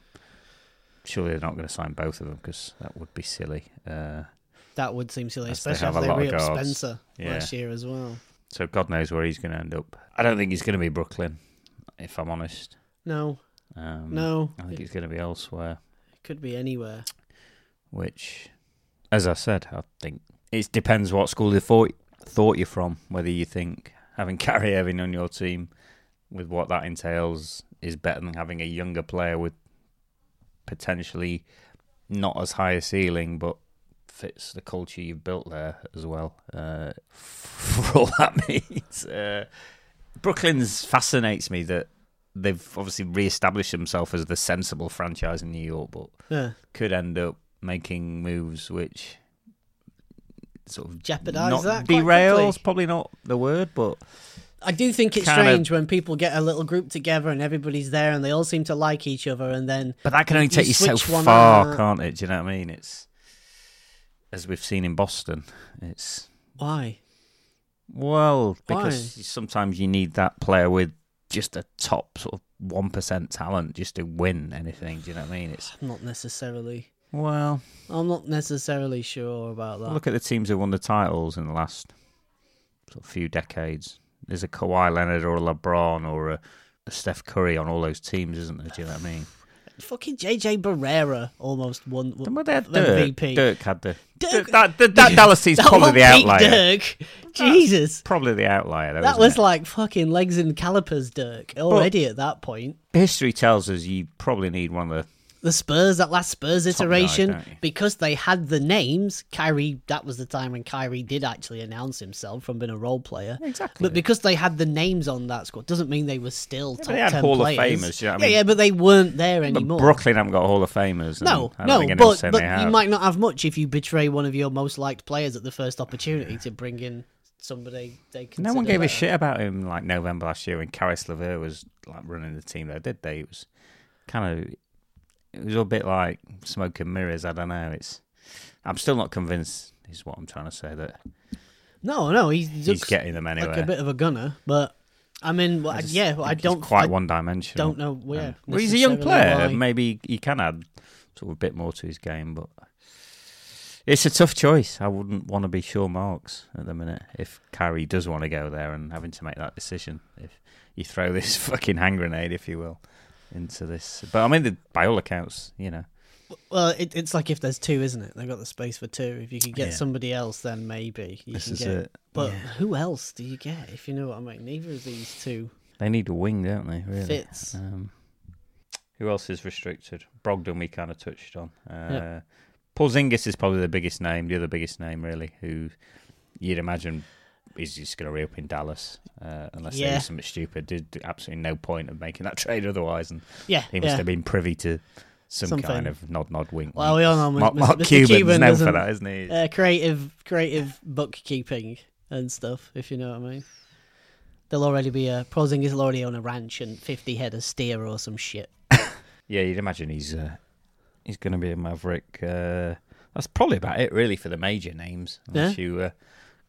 surely they're not going to sign both of them because that would be silly. Uh, that would seem silly, they especially a they lot re-up. Spencer Yeah. last year as well. so God knows where he's going to end up. I don't think he's going to be Brooklyn, if I'm honest. No, Um, no, I think it, he's going to be elsewhere. It could be anywhere. which, as I said, I think it depends what school they thought thought you're from. Whether you think having <laughs> Kyrie Irving on your team, with what that entails, is better than having a younger player with potentially not as high a ceiling, but fits the culture you've built there as well. Uh, <laughs> for all that means, uh, Brooklyn's fascinates me that they've obviously re-established themselves as the sensible franchise in New York, but Yeah. could end up making moves which sort of Jeopardise not that derails probably not the word but I do think it's Kind of- strange when people get a little group together and everybody's there and they all seem to like each other, and then but that can only You take you so far out. can't it do you know what i mean it's as we've seen in boston it's why? well Why? because sometimes you need that player with just a top sort of 1% talent just to win anything do you know what i mean it's Not necessarily. well I'm not necessarily sure about that. Look at the teams who won the titles in the last sort of few decades. There's a Kawhi Leonard or a LeBron or a, a Steph Curry on all those teams, isn't there? Do you know what I mean? Fucking JJ Barea almost won. Then what they had the Dirk. MVP. Dirk had the Dirk- that, that, that <laughs> Dallas team's that probably the outlier. Dirk. <laughs> Jesus. Probably the outlier. Though, That was it? like fucking legs and calipers, Dirk. Already at that point. history tells us you probably need one of the The Spurs, that last Spurs guy, iteration, because they had the names. Kyrie, that was the time when Kyrie did actually announce himself from being a role player. exactly. But because they had the names on that squad, doesn't mean they were still but top they had 10 Hall of players. Famers, you know what I yeah, mean? yeah, but they weren't there anymore. But. Brooklyn haven't got Hall of Famers. no, no, but, but you might not have much if you betray one of your most liked players at the first opportunity to bring in somebody they consider No one gave a shit about him like November last year when Caris LeVert was like running the team there, did they? It was kind of it was a bit like smoke and mirrors. I don't know. It's I'm still not convinced. Is what I'm trying to say that No, no, he's, he's getting them anyway. like a bit of a gunner, but I mean, well, I just yeah, I don't quite I one dimensional. don't know where. Um, well, he's a young player. why. Maybe he can add sort of a bit more to his game, but it's a tough choice. I wouldn't want to be Sean Marks at the minute if Kyrie does want to go there and having to make that decision. If you throw this <laughs> fucking hand grenade, if you will, into this, but I mean, the, by all accounts, you know, Well, it, it's like if there's two, isn't it? They've got the space for two. If you could get Yeah. somebody else, then maybe you this can is get. it. But Yeah. who else do you get? If you know what I mean, neither of these two They need a wing, don't they? Really. fits. Um, who else is restricted? Brogdon, we kind of touched on. Uh. Porzingis is probably the biggest name, the other biggest name, really, who you'd imagine is just going to reopen Dallas, uh, unless they Yeah. do something stupid. Did absolutely no point of making that <laughs> trade otherwise, and Yeah, he must yeah. have been privy to some Something. kind of nod, nod, wink. Well, we all know Mark. Mark Mr. Cuban's Cuban known for that, isn't he? uh, creative, creative bookkeeping and stuff. If you know what I mean. There'll already be a Porzingis will already own a ranch and fifty head of steer or some shit. <laughs> Yeah, you'd imagine he's uh, he's going to be a maverick. Uh, that's probably about it, really, for the major names. Unless you uh,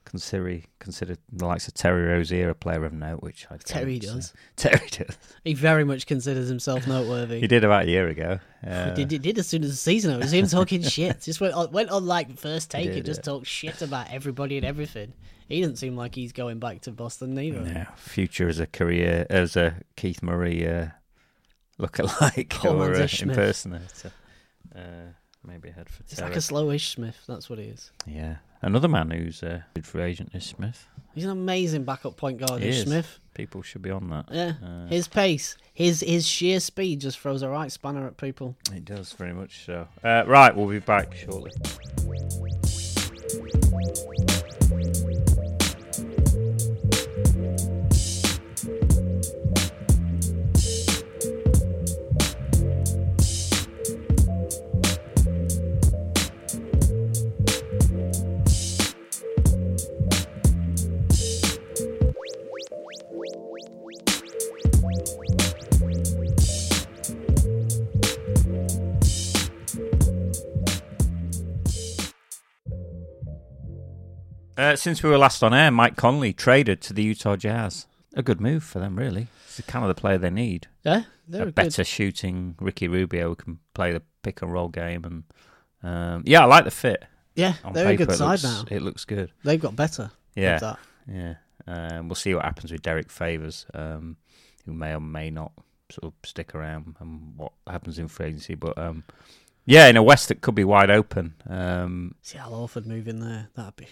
consider consider the likes of Terry Rozier a player of note, which I Terry so- does. <laughs> Terry does. He very much considers himself noteworthy. He did about a year ago. Uh, He did, he did as soon as the season. It was him talking <laughs> shit. Just went on, went on like first take and just talked shit about everybody and everything. He doesn't seem like he's going back to Boston neither. yeah, future as a career as a Keith Murray uh, lookalike Paul or uh, impersonator. Uh, maybe head for He's like a slowish Smith. That's what he is. Yeah, another man who's uh, good free agent is Smith. He's an amazing backup point guard, He is is. Smith. People should be on that. Yeah. Uh, His pace, his his sheer speed just throws a right spanner at people. It does very much so. Uh, right, we'll be back shortly. Uh, since we were last on air, Mike Conley traded to the Utah Jazz. A good move for them, really. It's the kind of the player they need. Yeah, they're a good. better shooting Ricky Rubio who can play the pick and roll game, and um, yeah, I like the fit. Yeah, On they're a good side looks, now. It looks good. They've got better. Yeah, that. yeah. Um, we'll see what happens with Derrick Favors, um, who may or may not sort of stick around, and what happens in free agency. But um, yeah, in a West that could be wide open. Um, See Al Horford moving there. That'd be.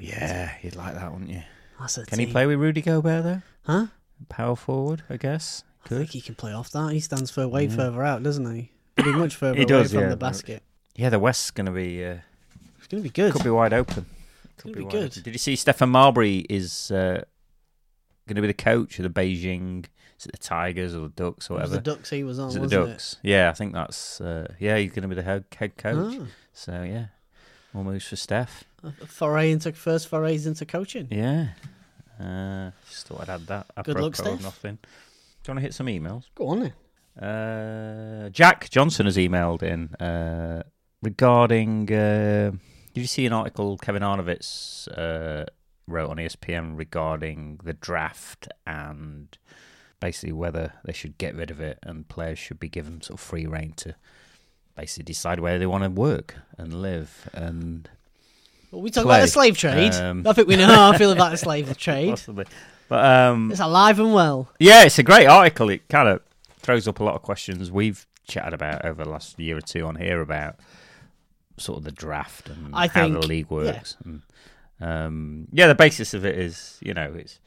Yeah, you'd like that, wouldn't you? That's a Can he team. play with Rudy Gobert though? Huh? Power forward, I guess. I Could. think he can play off that. He stands for way further out, doesn't he? Pretty much <coughs> further He away does, from yeah, the but- basket. Yeah, the West's going to be uh, It's going to be good. could be wide open. gonna be wide good. open. Did you see Stephon Marbury is uh, going to be the coach of the Beijing? Is it the Tigers or the Ducks or It was whatever? the Ducks he was on, Is it wasn't the Ducks? Yeah, I think that's uh, yeah. He's going to be the head, head coach. Ah, So yeah, more moves for Steph. A foray into first forays into coaching. Yeah, uh, just thought I'd add that. Good luck, apropos Steph. Nothing. Do you want to hit some emails? Go on then. Uh, Jack Johnson has emailed in uh, regarding. Uh, did you see an article Kevin Arnovitz uh, wrote on ESPN regarding the draft and basically whether they should get rid of it and players should be given sort of free reign to basically decide where they want to work and live and Well, we talk about the slave trade. Um, I think we know how I feel about the slave <laughs> trade. possibly. But um, It's alive and well. Yeah, it's a great article. It kind of throws up a lot of questions we've chatted about over the last year or two on here about sort of the draft and I how think- the league works. And, um, yeah, the basis of it is, you know, it's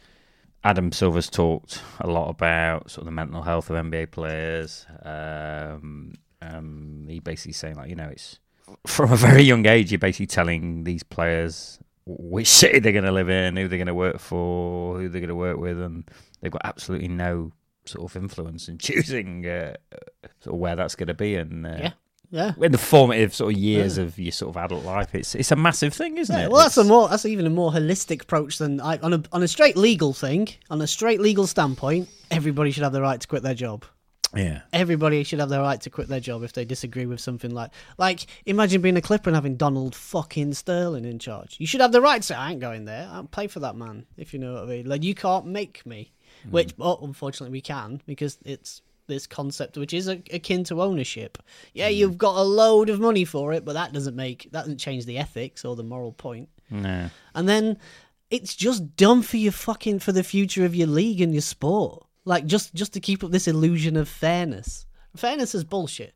Adam Silver's talked a lot about sort of the mental health of NBA players. Um, um, he basically saying like, you know, it's from a very young age, you're basically telling these players which city they're going to live in, who they're going to work for, who they're going to work with, and they've got absolutely no sort of influence in <laughs> choosing uh, sort of where that's going to be. And uh, Yeah. Yeah. in the formative sort of years Yeah. of your sort of adult life, it's it's a massive thing, isn't Yeah, it? well, that's a more that's even a more holistic approach than I, on a on a straight legal thing. On a straight legal standpoint, everybody should have the right to quit their job. Yeah. Everybody should have the right to quit their job if they disagree with something like like imagine being a Clipper and having Donald fucking Sterling in charge. You should have the right to say I ain't going there. I'll play for that man if you know what I mean. Like you can't make me, hmm. which oh, unfortunately we can because it's this concept which is a, akin to ownership. Yeah, hmm. you've got a load of money for it, but that doesn't make that doesn't change the ethics or the moral point. No. And then it's just dumb for your fucking for the future of your league and your sport. Like just just to keep up this illusion of fairness. Fairness is bullshit.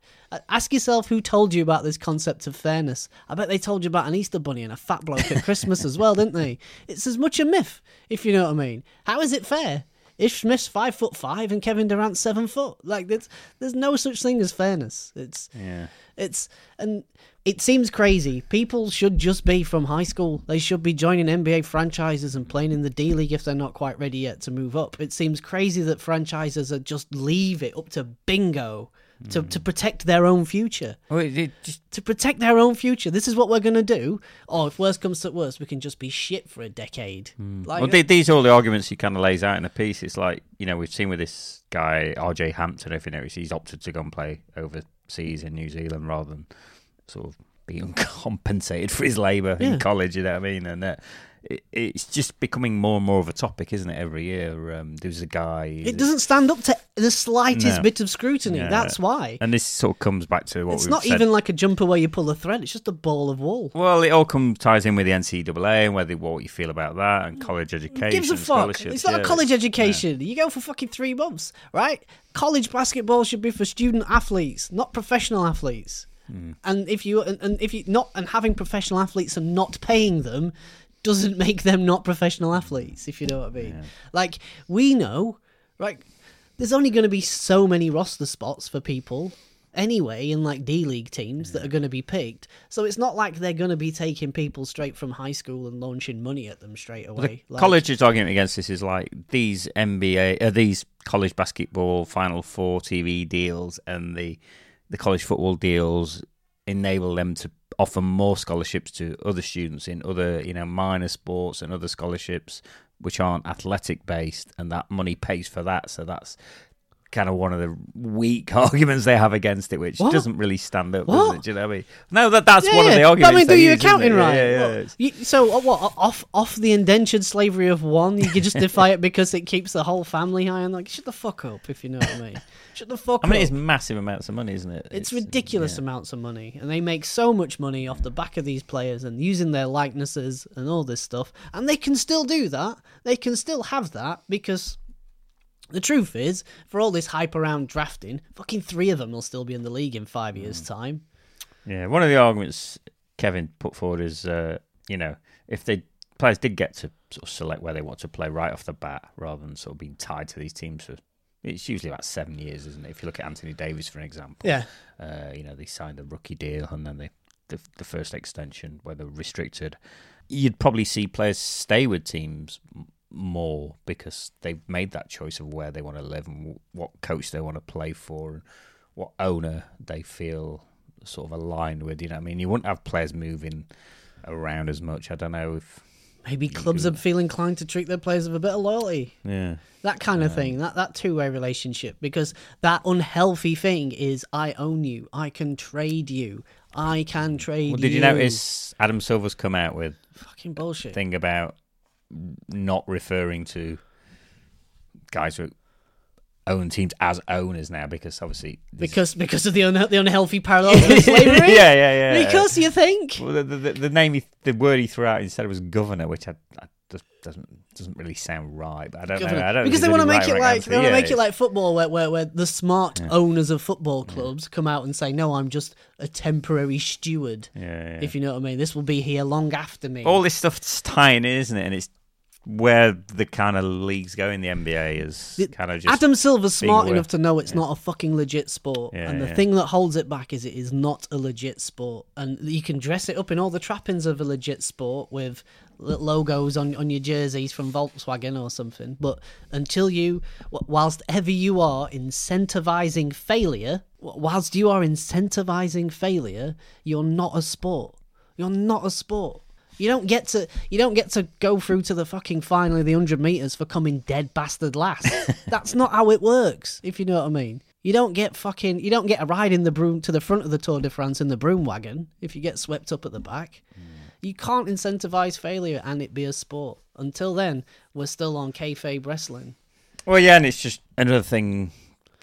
Ask yourself who told you about this concept of fairness. I bet they told you about an Easter bunny and a fat bloke at Christmas as well, didn't they? It's as much a myth, if you know what I mean. How is it fair? If Smith's five foot five and Kevin Durant's seven foot, like there's there's no such thing as fairness. It's Yeah. it's and it seems crazy. People should just be from high school. They should be joining NBA franchises and playing in the D League if they're not quite ready yet to move up. It seems crazy that franchises are just leave it up to bingo to, to hmm. protect their own future. Oh, it just To protect their own future. This is what we're gonna do. Or if worst comes to worst, we can just be shit for a decade. Hmm. Like well, the- these are all the arguments he kind of lays out in the piece. It's like you know we've seen with this guy RJ Hampton. If you notice, he's opted to go and play overseas in New Zealand rather than sort of being <laughs> compensated for his labour Yeah. in college. You know what I mean? And uh, it, it's just becoming more and more of a topic, isn't it? Every year, um, there's a guy. it doesn't stand up to the slightest No. bit of scrutiny. That's why. and this sort of comes back to what It's not said even like a jumper where you pull a thread. It's just a ball of wool. Well, it all comes ties in with the NCAA and whether what you feel about that and college education. gives a fuck? It's not Yeah, a college education. You go for fucking three months, right? College basketball should be for student athletes, not professional athletes. And if you and, and if you not and having professional athletes and not paying them doesn't <laughs> make them not professional athletes. If you know what I mean. Like we know, right? There's only going to be so many roster spots for people anyway in like D League teams that are going to be picked. So it's not like they're going to be taking people straight from high school and launching money at them straight away. The Like- college's argument against this is like these NBA, uh, these college basketball Final Four TV deals and the the college football deals enable them to offer more scholarships to other students in other you know minor sports and other scholarships which aren't athletic based, and that money pays for that. So that's kind of one of the weak <laughs> arguments they have against it, which What? doesn't really stand up. What? Does it? Do you know what I mean? No, that that's Yeah, one of the arguments. I mean, do your accounting right? Yeah, yeah, you- so uh, what? Off off the indentured slavery of one, you can justify it because it keeps the whole family high. And like, shut the fuck up, if you know what I mean. Shut the fuck I mean, up. it's massive amounts of money, isn't it? It's ridiculous yeah. amounts of money, and they make so much money off the back of these players and using their likenesses and all this stuff. And they can still do that. They can still have that because the truth is, for all this hype around drafting, fucking three of them will still be in the league in five years' Mm. time. Yeah, one of the arguments Kevin put forward is, uh, you know, if the players did get to sort of select where they want to play right off the bat, rather than sort of being tied to these teams for, it's usually about seven years, isn't it? If you look at Anthony Davis, for an example, Yeah. uh, you know, they signed a rookie deal and then they, the the first extension, where they're restricted, you'd probably see players stay with teams more because they've made that choice of where they want to live and what coach they want to play for and what owner they feel sort of aligned with. You know, what I mean, you wouldn't have players moving around as much. I don't know if, Maybe clubs are feel inclined to treat their players with a bit of loyalty. yeah, That kind of thing, that that two way relationship, because that unhealthy thing is I own you, I can trade you, I can trade Well, did you you. notice Adam Silver's come out with Fucking bullshit. thing about not referring to guys who own teams as owners now because obviously Because because of the un- the unhealthy parallels <laughs> with slavery. yeah, yeah, yeah. Because you think. well, the, the, the name, he, the word he threw out instead was governor, which I, I just doesn't doesn't really sound right. But I don't Governor. know. I don't because they want to make it like they want to make it like football, where where, where the smart owners of football clubs come out and say, "No, I'm just a temporary steward." yeah, yeah. If you know what I mean, this will be here long after me. all this stuff's tying in, isn't it? And it's where the kind of leagues go in the NBA is kind of just Adam Silver's smart enough to know it's not a fucking legit sport, Yeah, and the yeah. thing that holds it back is it is not a legit sport, and you can dress it up in all the trappings of a legit sport with logos on on your jerseys from Volkswagen or something. But until you, whilst ever you are incentivizing failure, whilst you are incentivizing failure, you're not a sport. You're not a sport. You don't get to you don't get to go through to the fucking final of the hundred meters for coming dead bastard last. <laughs> That's not how it works, if you know what I mean. You don't get fucking you don't get a ride in the broom to the front of the Tour de France in the broom wagon if you get swept up at the back. Mm. You can't incentivize failure and it be a sport. Until then, we're still on kayfabe wrestling. Well, yeah, and it's just another thing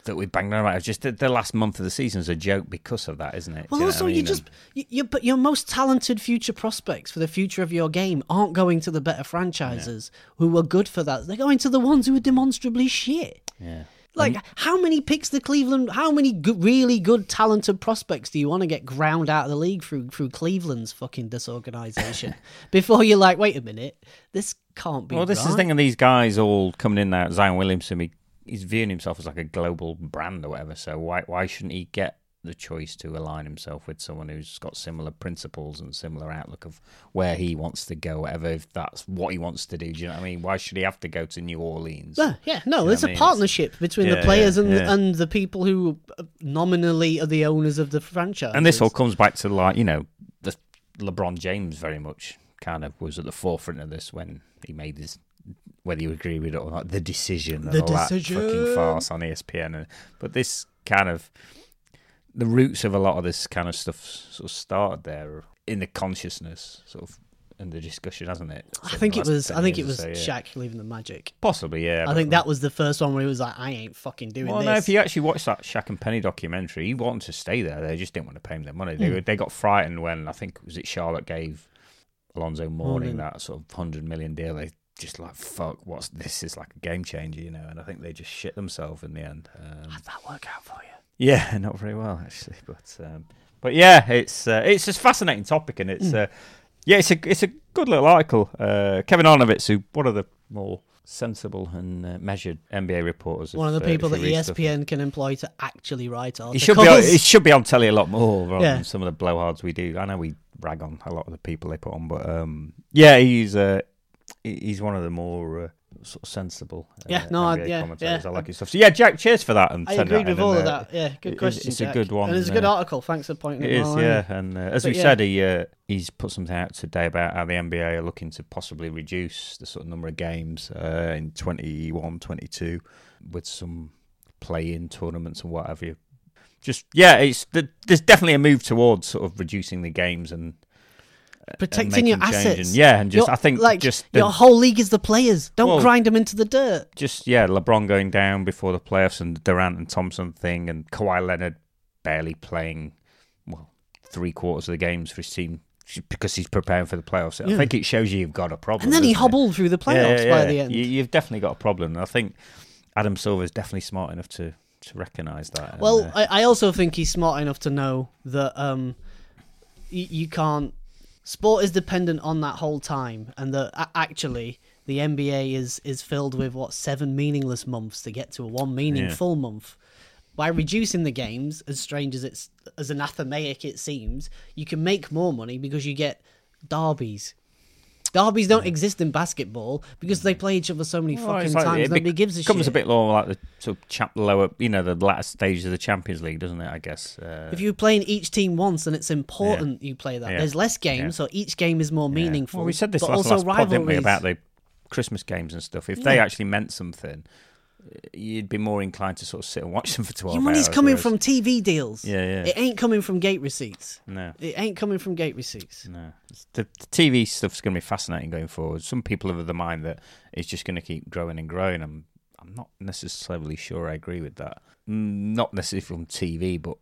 that we banged on about. Just the, the last month of the season is a joke because of that, isn't it? Well, you also I you just you, but your most talented future prospects for the future of your game aren't going to the better franchises who are good for that. They're going to the ones who are demonstrably shit. Yeah. Like, how many picks the Cleveland? How many really good, talented prospects do you want to get ground out of the league through through Cleveland's fucking disorganization <laughs> before you're like, wait a minute, this can't be. Well, this is right. the thing, and these guys all coming in now. Zion Williamson, he, he's viewing himself as like a global brand or whatever. So why why shouldn't he get the choice to align himself with someone who's got similar principles and similar outlook of where he wants to go, whatever if that's what he wants to do? Do you know what I mean? Why should he have to go to New Orleans? Yeah, yeah, no, know there's what I a mean? partnership between the players yeah, and yeah. and the people who uh, nominally are the owners of the franchise. And this all comes back to like you know the LeBron James very much kind of was at the forefront of this when he made his whether you agree with it or not the decision and The all that fucking farce on ESPN. And, but this kind of the roots of a lot of this kind of stuff sort of started there in the consciousness sort of and the discussion, hasn't it? I think it was. I think it was yeah. Shaq leaving the Magic. Possibly, yeah. I think that was the first one where he was like, "I ain't fucking doing this. Well, no, if you actually watch that Shaq and Penny documentary, he wanted to stay there. They just didn't want to pay him their money. Hmm. They they got frightened when I think was it Charlotte gave Alonzo Mourning Mourning. that sort of hundred million deal. They just like fuck, what's this is like a game changer, you know. And I think they just shit themselves in the end. Um, How'd that work out for you? yeah, <laughs> not very well actually, but um, But yeah, it's uh, it's a fascinating topic, and it's uh, yeah, it's a it's a good little article. Uh, Kevin Arnovitz, who one of the more sensible and uh, measured NBA reporters, One of the uh, people that stuff. ESPN can employ to actually write articles. should be on, he should be on telly a lot more rather Yeah. than some of the blowhards we do. I know we rag on a lot of the people they put on, but um, yeah, he's uh, he's one of the more uh, sort of sensible. Uh, Yeah, no, I- yeah, commentators. yeah. I like his stuff. So yeah, Jack, cheers for that. And I agreed with all of uh, that. Yeah, good it- question. it's a good one, and it's a good article. Thanks for pointing It it is, out. yeah, and uh, as But we yeah. said, he uh, he's put something out today about how the NBA are looking to possibly reduce the sort of number of games uh, in 21, 22 with some play-in tournaments and what have you. Just yeah, it's th- there's definitely a move towards sort of reducing the games and Protecting your assets. And, yeah, and just Your- I think like just the, your whole league is the players. Don't Well- grind them into the dirt. just yeah, LeBron going down before the playoffs and Durant and Thompson thing and Kawhi Leonard barely playing well three quarters of the games for his team because he's preparing for the playoffs. I think it shows you you've got a problem. And then he doesn't it? hobbled through the playoffs by the end. You, you've definitely got a problem. And I think Adam Silver's definitely smart enough to to recognise that. and, Well, uh, I, I also think he's smart enough to know that um, you, you can't. Sport is dependent on that whole time, and that actually the NBA is is filled with what seven meaningless months to get to a one meaningful month. By reducing the games, as strange as it's as anathematic it seems, you can make more money because you get derbies. Derbies don't exist in basketball because they play each other so many well, fucking like- times. it Nobody bec- gives a becomes shit. a bit more like the sort of chap lower, you know, the latter stages of the Champions League, doesn't it? I guess. Uh, If you're playing each team once, and it's important you play that. Yeah. There's less games, Yeah. so each game is more yeah. meaningful. Well, we said this but last, also last pod, didn't we, about the Christmas games and stuff. If they actually meant something, you'd be more inclined to sort of sit and watch them for twelve Your money's hours, coming whereas- from TV deals. Yeah, yeah. It ain't coming from gate receipts. no. It ain't coming from gate receipts. No, the, the TV stuff's going to be fascinating going forward. Some people are of the mind that it's just going to keep growing and growing. I'm, I'm not necessarily sure I agree with that. Not necessarily from TV, but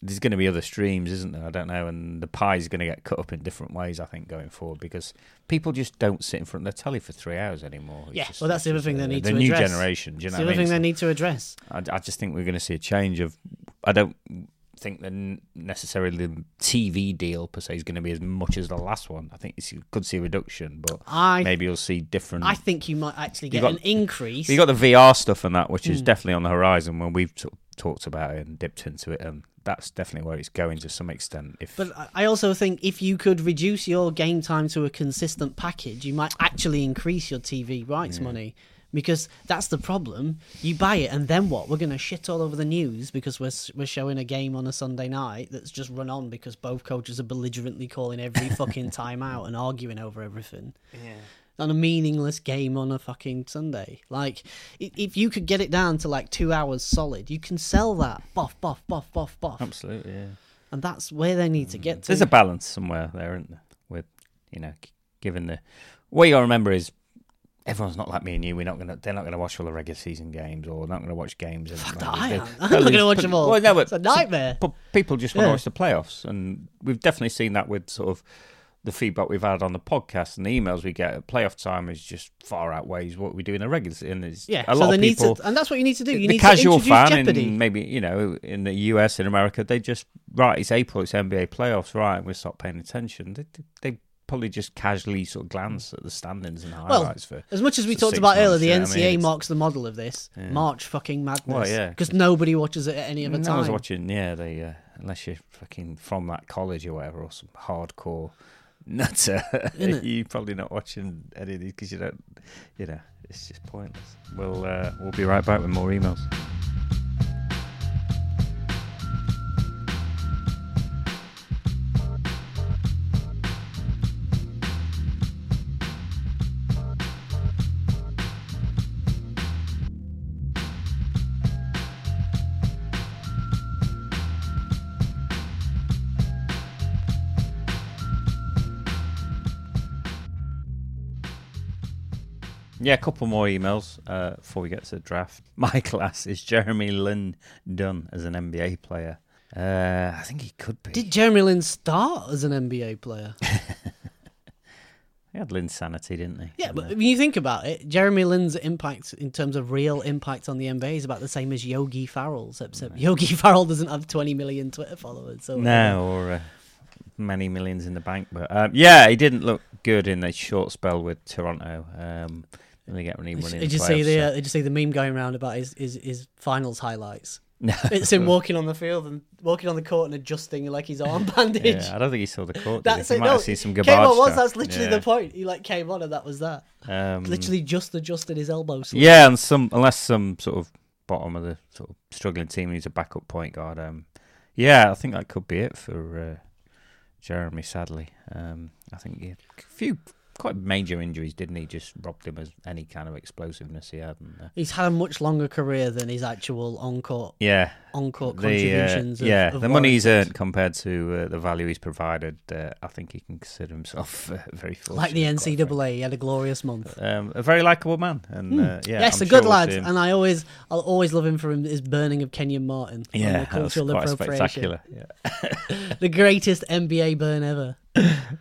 there's going to be other streams, isn't there? I don't know, and the pie is going to get cut up in different ways. I think going forward because people just don't sit in front of their telly for three hours anymore. It's Yeah, just- well, that's the other thing they need the to new address. generation. Do you know the I other mean? thing they need to address. I, I just think we're going to see a change of. I don't think the necessarily the TV deal per se is going to be as much as the last one. I think it's- you could see a reduction, but I maybe you'll see different. I think you might actually get got- an increase. you got the VR stuff and that, which Hmm. is definitely on the horizon. When we've of talked about it and dipped into it, and that's definitely where it's going to some extent. If but I- I also think if you could reduce your game time to a consistent package, you might actually increase your TV rights money. Because that's the problem. You buy it, and then what? We're going to shit all over the news because we're we're showing a game on a Sunday night that's just run on because both coaches are belligerently calling every fucking <laughs> timeout and arguing over everything. On a meaningless game on a fucking Sunday. Like, if you could get it down to like two hours solid, you can sell that. Buff, buff, buff, buff, buff. absolutely, yeah. And that's where they need to mm. get to. There's a balance somewhere there, isn't there? With you know, given the what you got to remember is everyone's not like me and you. We're not gonna. They're not gonna watch all the regular season games, or not gonna watch games. Fuck that, I am. <laughs> I'm not going to watch them all. Well, no, but it's a nightmare. But people just want to Yeah. watch the playoffs, and we've definitely seen that with sort of the feedback we've had on the podcast and the emails we get. At playoff time is just far outweighs what we do in the regular season. It's yeah, a so lot they of need people. to, and that's what you need to do. You the need casual to introduce fan Jeopardy. in maybe you know in the US in America they just right it's April it's NBA playoffs right And we stop paying attention they, they probably just casually sort of glance at the standings and Well, highlights for As much as we talked about earlier, the you know I NCAA mean? Marks the model of this. Yeah. March fucking madness. Well, yeah, Because 'cause- nobody watches it at any other no I was watching yeah they uh, unless you're fucking from that college or whatever or some hardcore nutter <laughs> you're probably not watching any of these because you don't you know it's just pointless. We'll uh, we'll be right back with more emails Yeah, a couple more emails uh, before we get to the draft. <laughs> My class is Jeremy Lin Dunn as an NBA player. Uh, I think he could be. Did Jeremy Lin start as an NBA player? <laughs> He had Linsanity, didn't he? Yeah, but when you think about it, Jeremy Lin's impact in terms of real impact on the NBA is about the same as Yogi Ferrell's, except Yogi <laughs> Ferrell doesn't have 20 million Twitter followers. So no, or uh, many millions in the bank. But um, yeah, he didn't look good in a short spell with Toronto. Um, didn't get any money. in Did the you see the uh, Did you see the meme going around about his, his, his finals highlights? No. It's him <laughs> walking on the field and walking on the court and adjusting like his arm <laughs> bandage. Yeah, I don't think he saw the court. That's it. Might No, have seen some came on once. That's literally Yeah. the point. He like came on and that was that. Um, Literally just adjusted his elbow. Yeah, and some unless some sort of bottom of the sort of struggling team needs a backup point guard. Um, yeah, I think that could be it for uh, Jeremy. Sadly, um, I think he had a few quite major injuries, didn't he? Just robbed him of any kind of explosiveness he had. And, uh, He's had a much longer career than his actual on court yeah, on court the uh, contributions. of- yeah of the money he's earned compared to uh, the value he's provided. Uh, I think he can consider himself <laughs> uh, very fortunate. like the. NCAA. He had a glorious month. Um, a very likable man, and uh, yeah, yes, I'm a good sure we'll lad, him- and I always, I'll always love him for him, his burning of Kenyon Martin. yeah, the that was cultural quite spectacular. Yeah. <laughs> The greatest NBA burn ever.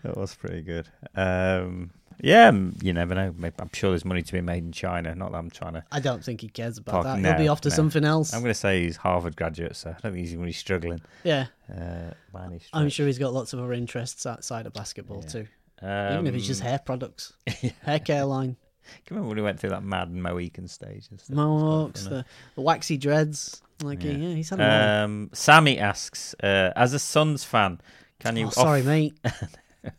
That was pretty good. Um, yeah, you never know. I'm sure there's money to be made in China. Not that I'm trying to. I don't think he cares about Fuck, that. no, He'll be off to no. something else. I'm going to say he's Harvard graduate, so I don't think he's really struggling. yeah, Uh, I'm sure he's got lots of other interests outside of basketball Yeah. too. Um, Even if it's just hair products, <laughs> hair care line, you remember when he went through that mad Mohican stage and stuff? mohawks, the, the waxy dreads. Like yeah, Yeah. he's had a. Um, Sammy asks, uh, as a Suns fan, can you Oh, sorry, off- mate. <laughs>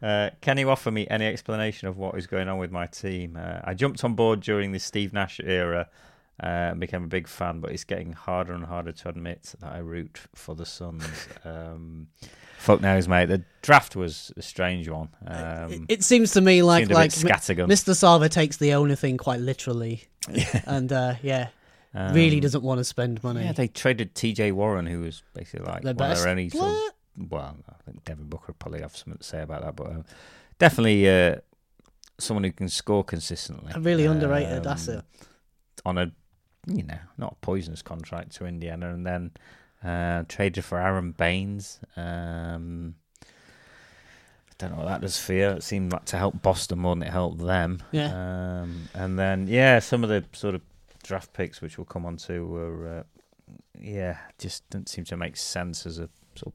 Uh, can you offer me any explanation of what is going on with my team? Uh, I jumped on board during the Steve Nash era uh, and became a big fan, but it's getting harder and harder to admit that I root for the Suns. <laughs> um, fuck knows, mate. The draft was a strange one. it, Um, it seems to me like like. Mr. Sarver takes the owner thing quite literally, <laughs> Yeah. and uh, yeah, Um, really doesn't want to spend money. Yeah, they traded T.J. Warren, who was basically like the one best. of their only. Sort of, well, I think Devin Booker would probably have something to say about that, but um, definitely uh, someone who can score consistently. A really underrated Um, asset. on a you know not a poisonous contract to Indiana, and then uh, traded for Aron Baynes. Um, I don't know what that does for you. It seemed like to help Boston more than it helped them. Yeah. Um, and then yeah, some of the sort of draft picks which we'll come on to were uh, yeah just don't seem to make sense as a sort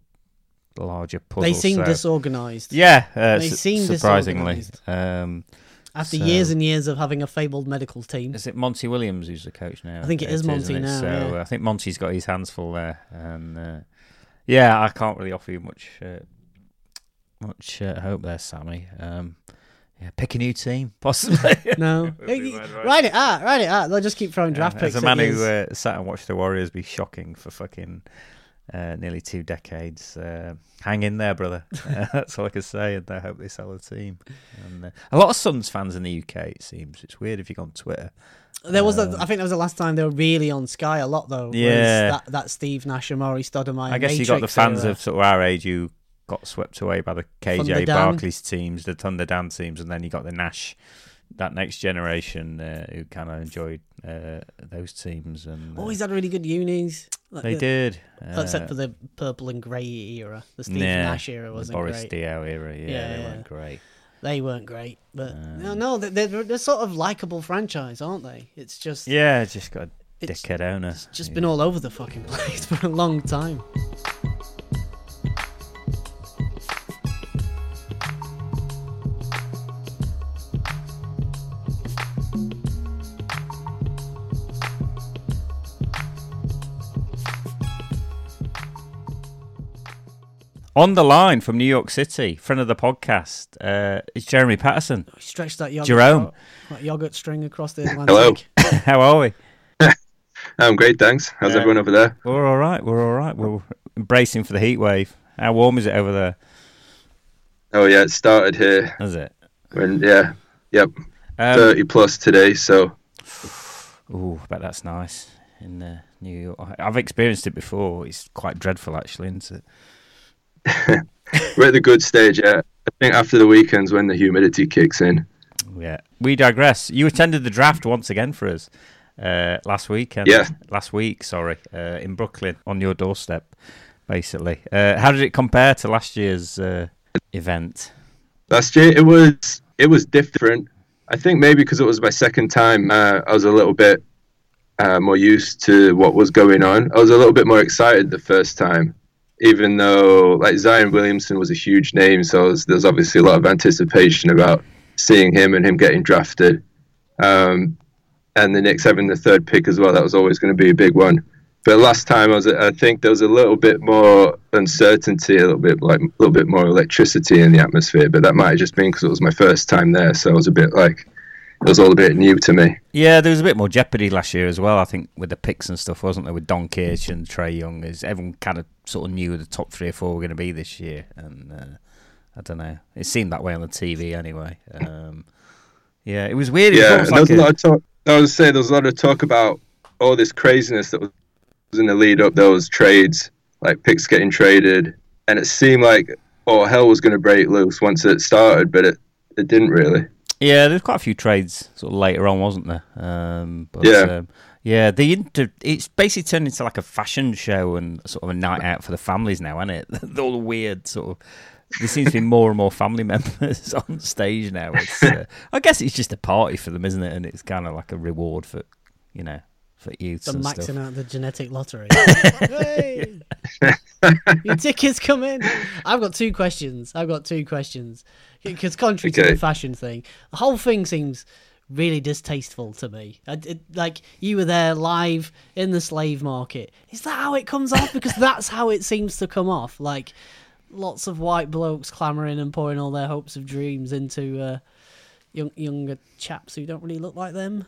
of larger puzzle. They seem so- disorganized. yeah, uh, They su- seem surprisingly. Um, After so- years and years of having a fabled medical team. Is it Monty Williams who's the coach now? I think it is isn't Monty now, So yeah. uh, I think Monty's got his hands full there, and uh, yeah, I can't really offer you much uh, much uh, hope there, Sammy. Um, yeah, pick a new team, <laughs> possibly. <laughs> No. Would right, right. Write it out, write it out. They'll just keep throwing draft Yeah, picks As a man who uh, sat and watched the Warriors be shocking for fucking uh, nearly two decades, uh, hang in there, brother. Uh, <laughs> that's all I can say, and I hope they sell the team. And, uh, a lot of Suns fans in the UK, it seems. It's weird if you go on Twitter. There was, a, Um, I think that was the last time they were really on Sky a lot though. was Yeah. that, that Steve Nash, Amar'e Stoudemire. I guess you Matrix got the fans era. of sort of our age who got swept away by the KJ Barkley's teams, the Thunder Dan teams, and then you got the Nash, that next generation uh, who kind of enjoyed uh, those teams. And uh, Always had really good unis. Like they the- did, Except uh, for the purple and grey era. The Steve yeah, Nash era wasn't Boris great. Diaw era. Yeah, Yeah, they weren't great. They weren't great. But Um, no, no, they're, they're, sort of likable franchise, aren't they? It's just Yeah, just got a It's dickhead owner. just Yeah. been all over the fucking <laughs> place for a long time. On the line from New York City, friend of the podcast. Uh, it's Jeremy Patterson. Stretch that yogurt, Jerome. that yogurt string across the Atlantic. Hello. <laughs> How are we? <laughs> I'm great, thanks. How's Yeah. everyone over there? We're all right. We're all right. We're embracing for the heat wave. How warm is it over there? Oh yeah, it started here. Is it? When yeah, yep, Um, 30 plus today. So Ooh, I bet that's nice in uh, New York. I- I've experienced it before. It's quite dreadful, actually, isn't it? <laughs> we're at the good stage. Yeah, I think after the weekends when the humidity kicks in. Yeah. We digress. You attended the draft once again for us uh, last weekend. Yeah. Last week, sorry, uh, in Brooklyn on your doorstep, basically. Uh, how did it compare to last year's uh, event? Last year it was it was different. I think maybe because it was my second time, uh, I was a little bit uh, more used to what was going on. I was a little bit more excited the first time, even though like Zion Williamson was a huge name, so there's obviously a lot of anticipation about seeing him and him getting drafted. Um, and the Knicks having the third pick as well, that was always going to be a big one. But last time, I was, I think there was a little bit more uncertainty, a little bit like a little bit more electricity in the atmosphere. But that might have just been because it was my first time there, so I was a bit like it was all a bit new to me. Yeah, there was a bit more jeopardy last year as well. I think with the picks and stuff, wasn't there? With Doncic and Trae Young, as everyone kind of sort of knew who the top three or four were going to be this year, and uh, I don't know. It seemed that way on the TV anyway. Um, yeah, it was weird. Yeah, was there was a lot of talk. I was say there was a lot of talk about all this craziness that was in the lead up those trades, like picks getting traded, and it seemed like oh hell was going to break loose once it started, but it it didn't really. Yeah, there's quite a few trades sort of later on, wasn't there? Um, but, Yeah. um, yeah. The inter- it's basically turned into like a fashion show and sort of a night out for the families now, isn't it? <laughs> All the weird sort of. There seems to be more and more family <laughs> members <laughs> on stage now. It's, uh, I guess it's just a party for them, isn't it? And it's kind of like a reward for, you know, for youths The and maxing stuff. out the genetic lottery. hey! Your tickets come in. I've got two questions. I've got two questions. Because contrary to the fashion thing, the whole thing seems really distasteful to me. I, it, like you were there live in the slave market. Is that how it comes off? Because that's how it seems to come off. Like lots of white blokes clamoring and pouring all their hopes of dreams into uh, young younger chaps who don't really look like them.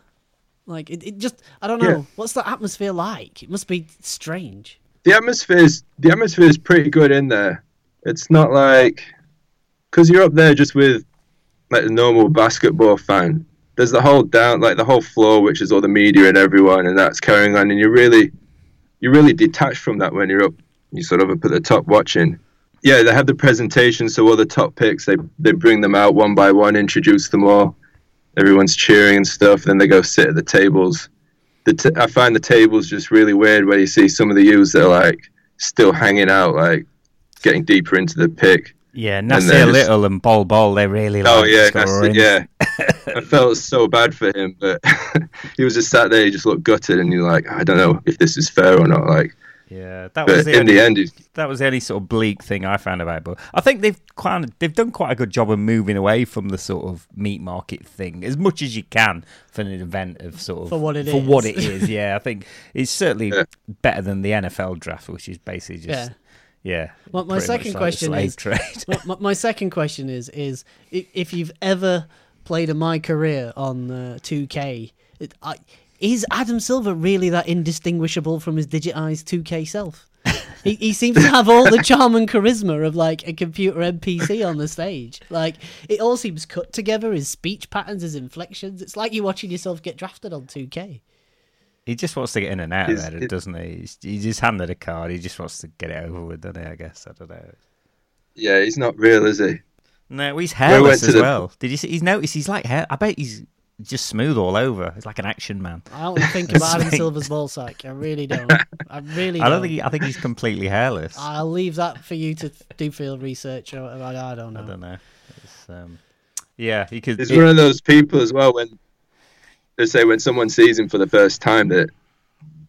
Like it, it just I don't know. Yeah. What's the atmosphere like? It must be strange. The atmosphere's the atmosphere is pretty good in there. It's not like because you're up there just with like a normal basketball fan. There's the whole down like the whole floor, which is all the media and everyone, and that's carrying on, and you're really you're really detached from that when you're up. You sort of up at the top watching. Yeah, they have the presentation, so all the top picks they they bring them out one by one, introduce them all. Everyone's cheering and stuff. Then they go sit at the tables. The t- I find the tables just really weird where you see some of the youths that are like still hanging out, like getting deeper into the pick. Yeah, then Nassir there's- Little and Bol Bol, they really oh, like Oh yeah, scoring. that's it, yeah. I <laughs> felt so bad for him, but <laughs> he was just sat there. He just looked gutted, and you're like, I don't know if this is fair or not. Like, Yeah, that was but the in only, the end, that was the only sort of bleak thing I found about it. But I think they've kind of they've done quite a good job of moving away from the sort of meat market thing as much as you can for an event of sort of For what it for is. what it is. Yeah, I think it's certainly Yeah. better than the NFL draft, which is basically just Yeah. Yeah. My- my second like question is- <laughs> my, my second question is is if you've ever played a my career on uh, 2K, it, I, is Adam Silver really that indistinguishable from his digitized 2K self? he, he seems to have all the charm and charisma of like a computer NPC on the stage. Like it all seems cut together. His speech patterns, his inflections. It's like you're watching yourself get drafted on 2K. He just wants to get in and out of there, doesn't he? He's, he's just handed a card. He just wants to get it over with, doesn't he? I guess I don't know. yeah, he's not real, is he? No, he's hairless to as the- well. Did you see? He's noticed he's like hair. I bet he's just smooth all over. He's like an action man. I don't think <laughs> about Adam Silver's ball sack. I really don't. I really. <laughs> I don't don't think. He, I think he's completely hairless. I, I'll leave that for you to do field research or whatever. I, I don't know. I don't know. It's, um, yeah, he could. He's it- one of those people as well. When they say when someone sees him for the first time, that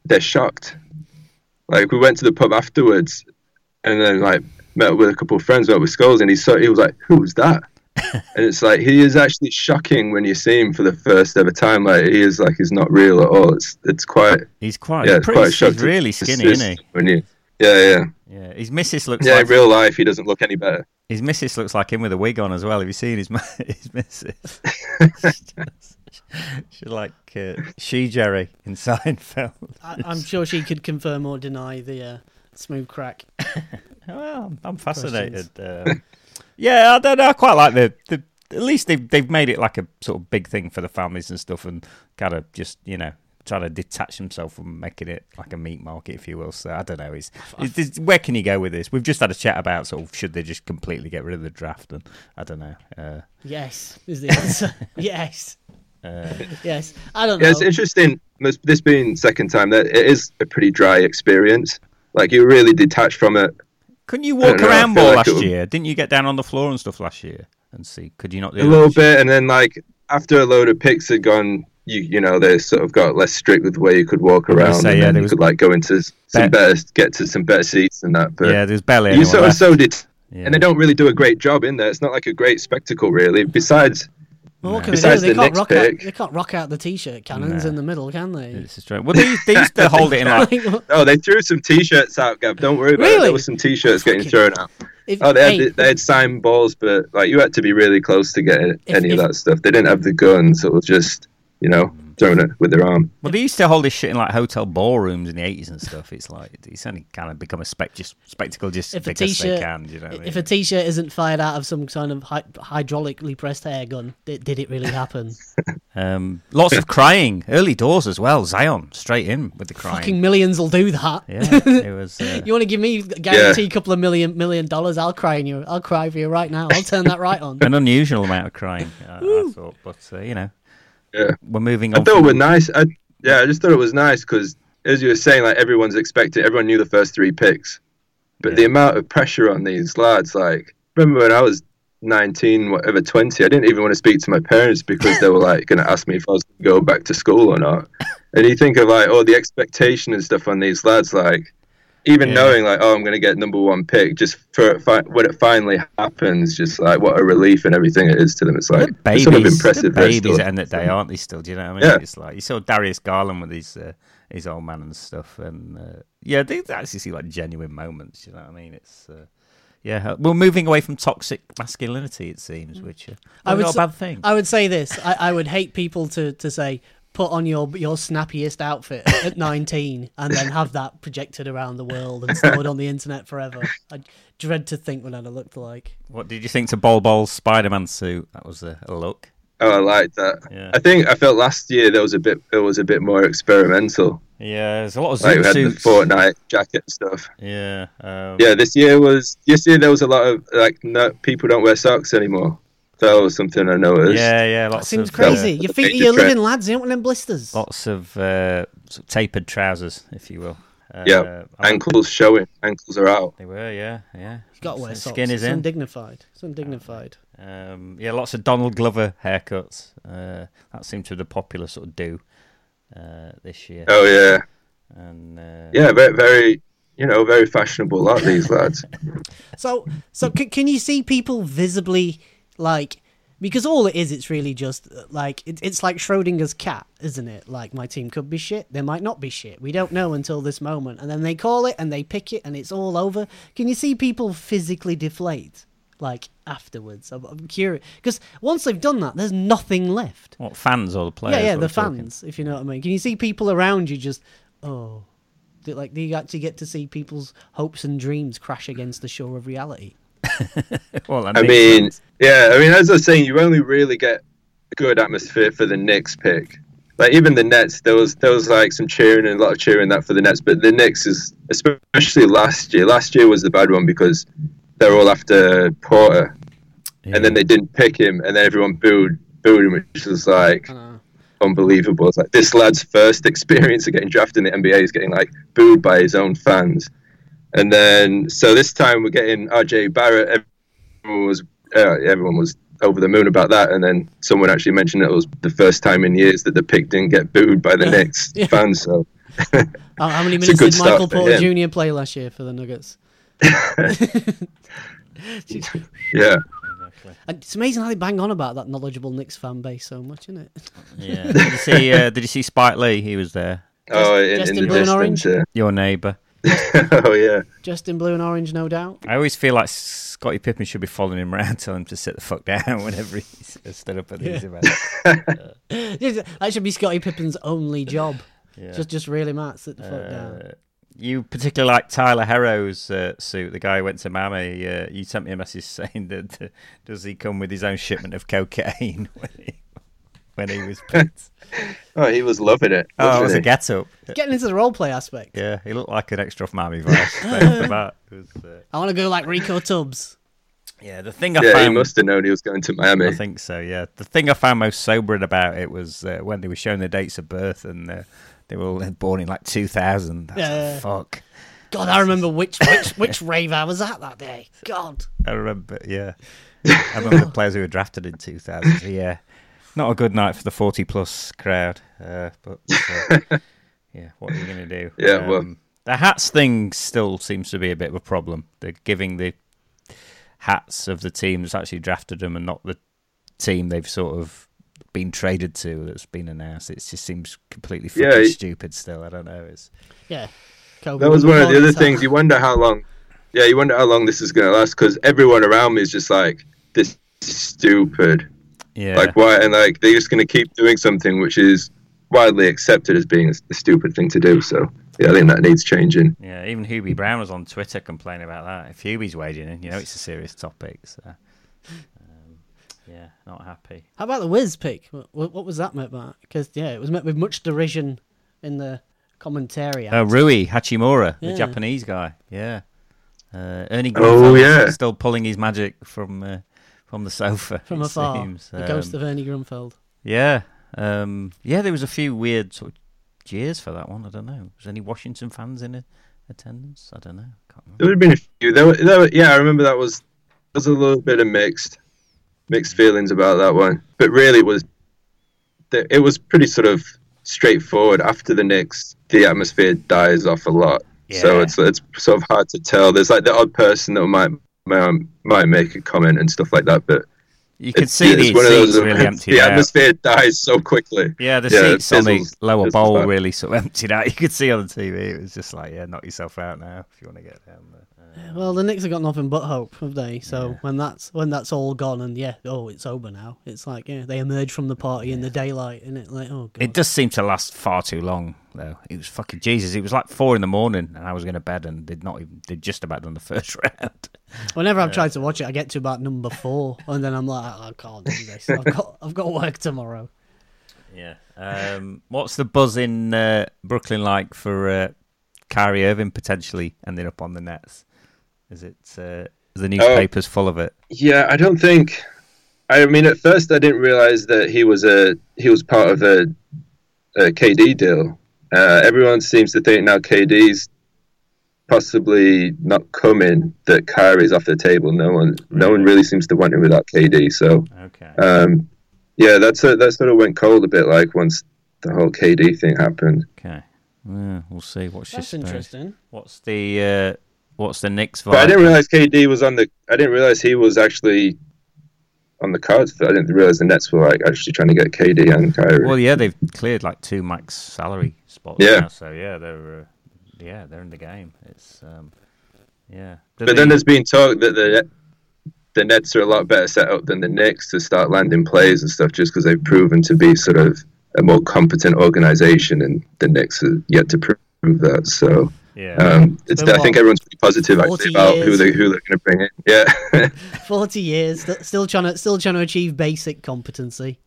they're shocked. Like we went to the pub afterwards, and then like met with a couple of friends, met with Skulls, and he saw he was like, "Who's that?" <laughs> and it's like he is actually shocking when you see him for the first ever time. Like he is like he's not real at all. It's it's quite he's quite. yeah, it's pretty, quite a shock. he's really skinny, see isn't he? When you, yeah, yeah, Yeah, his missus looks yeah. like In real life, he doesn't look any better. his missus looks like him with a wig on as well. Have you seen his <laughs> his missus? <laughs> <laughs> She's like uh, she Jerry in <laughs> Seinfeld. I, I'm sure she could confirm or deny the uh, smooth crack. <laughs> Well, I'm, fascinated. Um, yeah, I don't know. I quite like the, the. At least they've they've made it like a sort of big thing for the families and stuff, and kind of just you know trying to detach themselves from making it like a meat market, if you will. So I don't know. It's, it's, it's- where can you go with this? We've just had a chat about sort of should they just completely get rid of the draft, and I don't know. Uh, Yes, is the answer. yes, uh, <laughs> yes. I don't know. Yeah, it's interesting. This this being second time, that it is a pretty dry experience. Like you're really detached from it. couldn't you walk don't know, around more like last it year? Didn't you get down on the floor and stuff last year and see? Could you not do a little this year? bit, and then like after a load of picks had gone, you you know they sort of got less strict with the way you could walk around, say, and yeah, you could like go into some Bet- better, get to some better seats and that. But Yeah, there's barely you anyone sort of left. so did, Yeah. and they don't really do a great job in there. It's not like a great spectacle, really. Besides, Well, what can Besides they do? They the can't Knicks rock out. They can't rock out the t-shirt cannons Nah. in the middle, can they? This is true. Well, they, they used <laughs> to hold it in like Like, oh, they threw some t-shirts out, Gav. Don't worry about it. There was some t-shirts getting Fucking- thrown out. if- Oh, they had hey, they had signed balls, but like you had to be really close to get If- any if- of that stuff. They didn't have the guns, so it was just you know throwing it with their arm. Well, they used to hold this shit in like hotel ballrooms in the eighties and stuff. It's like it's only kind of become a spec- just, spectacle just if a because they t-shirt, can. You know, what I mean? if a t-shirt isn't fired out of some kind of hy- hydraulically pressed air gun, did, did it really happen? <laughs> um, lots of crying early doors as well. Zion straight in with the crying. Fucking millions will do that. yeah, it was. <laughs> Uh, You want to give me guarantee a couple of million million dollars? I'll cry in you. I'll cry for you right now. I'll turn that right on. <laughs> an unusual amount of crying. I, I thought, but uh, you know, Yeah. we're moving on. I thought it was nice. I, yeah, I just thought it was nice because, as you were saying, like everyone's expected, everyone knew the first three picks, but Yeah. the amount of pressure on these lads, like, remember when I was 19, whatever, 20, I didn't even want to speak to my parents because they were like going to ask me if I was going to go back to school or not. And you think of like, oh, the expectation and stuff on these lads, like, even Yeah. knowing like, oh, I'm going to get number one pick, just for fi- when it finally happens, just like what a relief and everything it is to them. It's like They're it's babies, sort of impressive. they're they're babies still- at the end of the day, aren't they? Still, do you know what I mean? Yeah. It's like you saw Darius Garland with his uh, his old man and stuff, and uh, yeah, they actually see like genuine moments. You know what I mean? It's uh, yeah, we're moving away from toxic masculinity. It seems, which uh, I would not s- a bad thing. I would say this. I, I would hate people to, to say put on your your snappiest outfit at <laughs> 19 and then have that projected around the world and stored on the internet forever. I dread to think what I'd have looked like. What did you think to Bol Bol's Spider Man suit? That was a, a look. Oh, I like that. Yeah. I think I felt last year there was a bit it was a bit more experimental. Yeah, there's a lot of Like we had the suits. Fortnite jacket and stuff. Yeah, um, Yeah, this year was this year there was a lot of like no people don't wear socks anymore. That was something I noticed. yeah, yeah. That seems of, crazy. Uh, Your feet are Major your living lads. You don't want them blisters. lots of, uh, sort of tapered trousers, if you will. Uh, Yeah, I- Ankles showing, ankles are out. They were, yeah, yeah. You've got to wear socks. Skin is it's in. undignified. It's undignified. Um, yeah, lots of Donald Glover haircuts. Uh, that seemed to be the popular sort of do uh, this year. Oh yeah, And uh, yeah, very, very you know, very fashionable lot these lads. <laughs> So, so c- can you see people visibly like? Because all it is, it's really just like it, it's like Schrodinger's cat, isn't it? Like my team could be shit, they might not be shit. We don't know until this moment, and then they call it and they pick it, and it's all over. Can you see people physically deflate like afterwards? I'm, I'm curious because once they've done that, there's nothing left. what fans or the players? yeah, yeah, the we're talking? fans, if you know what I mean. Can you see people around you just oh, like do you actually get to see people's hopes and dreams crash against the shore of reality? <laughs> Well, I mean, yeah, I mean, as I was saying, you only really get a good atmosphere for the Knicks pick. Like even the Nets, there was there was like some cheering and a lot of cheering that for the Nets, but the Knicks is especially last year. Last year was the bad one because they were all after Porter, and then they didn't pick him, and then everyone booed booed him, which was like uh-huh. unbelievable. It's like this lad's first <laughs> experience of getting drafted in the NBA is getting like booed by his own fans. And then so this time we're getting RJ Barrett. Everyone was uh, everyone was over the moon about that. And then someone actually mentioned it was the first time in years that the pick didn't get booed by the Yeah. Knicks <laughs> Yeah. fans. So <laughs> How, how many minutes did Michael Porter. Jr. play last year for the Nuggets? <laughs> yeah, And it's amazing how they bang on about that knowledgeable Knicks fan base so much, isn't it? Yeah. Did you see? Uh, did you see Spike Lee? He was there. oh, in, just in in the blue and distance. orange? Your neighbour. Yeah. <laughs> oh yeah. Just in blue and orange, no doubt. I always feel like Scottie Pippen should be following him around, <laughs> telling him to sit the fuck down <laughs> whenever he's stood up at these Yeah. events. that should be Scottie Pippen's only job. Yeah. Just, just really Matt, sit the fuck down. Uh, you particularly like Tyler Herro's uh, suit, the guy who went to Miami. Uh, you sent me a message saying that uh, does he come with his own shipment of cocaine when he, was picked? <laughs> Oh, he was loving it. oh, it wasn't was a get up. Getting into the role play aspect. Yeah, he looked like an extra from Miami Vice. <laughs> straight off the bat. It was, uh, I want to go like Rico Tubbs. yeah, the thing I found. yeah, he must have known he was going to Miami. I think so. Yeah, the thing I found most sobering about it was uh, when they were showing the dates of birth and uh, they were all born in like 2000. I was Yeah, like, fuck. God, I remember which which which <laughs> rave I was at that day. God. I remember. Yeah, I remember the players who were drafted in 2000. So yeah, not a good night for the 40 plus crowd. Uh, but uh, <laughs> yeah, what are you going to do? Yeah, well- Um, the hats thing still seems to be a bit of a problem. They're giving the hats of the team that's actually drafted them and not the team they've sort of been traded to that's been announced. It just seems completely fucking Yeah, it- stupid still. I don't know. It's Yeah. Kobe That was one of the other his things. You wonder how long. Yeah, you wonder how long this is going to last because everyone around me is just like, this is stupid. Yeah. Like why? And like they're just going to keep doing something which is widely accepted as being a, a stupid thing to do. So yeah, I think that needs changing. Yeah, even Hubie Brown was on Twitter complaining about that. If Hubie's wading in, you know it's a serious topic. So, um, yeah, not happy. How about the Wiz pick? What, what was that met by? Because yeah, it was met with much derision in the commentary. Uh, Rui Hachimura, the Japanese guy. Yeah, uh, Ernie Oh, yeah. still pulling his magic from uh, from the sofa from <laughs> it afar, seems. the ghost Um, of Ernie Grunfeld. Yeah, um, yeah. There was a few weird sort of jeers for that one. I don't know. Was any Washington fans in a, attendance? I don't know. Can't remember. There would have been a few. There were, there were, yeah, I remember that was there was a little bit of mixed mixed feelings about that one, but really it was it was pretty sort of straightforward. After the Knicks, the atmosphere dies off a lot, so it's it's sort of hard to tell. There's like the odd person that might might, might make a comment and stuff like that, but You could it's, see it's the one of seats those really <laughs> emptied the out. atmosphere dies so quickly. Yeah, the Yeah, it seats on the lower bowl out. really sort of <laughs> emptied out. You could see on the TV. It was just like, yeah, knock yourself out now if you want to get down there. Uh, Well, the Knicks have got nothing but hope, have they? So Yeah. when that's when that's all gone and yeah, oh, it's over now. It's like yeah, they emerge from the party in the daylight, and it like oh god. it does seem to last far too long, though. It was fucking Jesus. It was like four in the morning, and I was going to bed, and they'd not even they'd just about done the <laughs> first round. Whenever I've tried to watch it, I get to about number four, and then I'm like, I can't do this. I've got I've got work tomorrow. Yeah. Um, what's the buzz in uh, Brooklyn like for uh, Kyrie Irving potentially ending up on the Nets? Is it uh, is the newspapers full of it? Yeah, I don't think. I mean, at first I didn't realize that he was a he was part of a, a KD deal. Uh, everyone seems to think now KD's possibly not coming. That Kyrie's off the table. No one, no one really seems to want him without KD. So, Okay. um, yeah, that's a, that sort of went cold a bit. Like once the whole KD thing happened. Okay. Yeah, we'll see. What's your That's space? interesting. What's the uh, what's the Knicks vibe? But I didn't realize KD was on the. I didn't realize he was actually on the cards. For, I didn't realize the Nets were like actually trying to get KD and Kyrie. Well, yeah, they've cleared like two max salary spots. Yeah. now, so yeah, they're uh, yeah they're in the game. It's um, yeah. Do But they- then there's been talk that the the Nets are a lot better set up than the Knicks to start landing players and stuff, just because they've proven to be sort of a more competent organization, and the Knicks are yet to prove that. So yeah. um, it's, I think everyone's pretty positive 40 actually about who they who they're going to bring in. Yeah, <laughs> Forty years, still trying to still trying to achieve basic competency.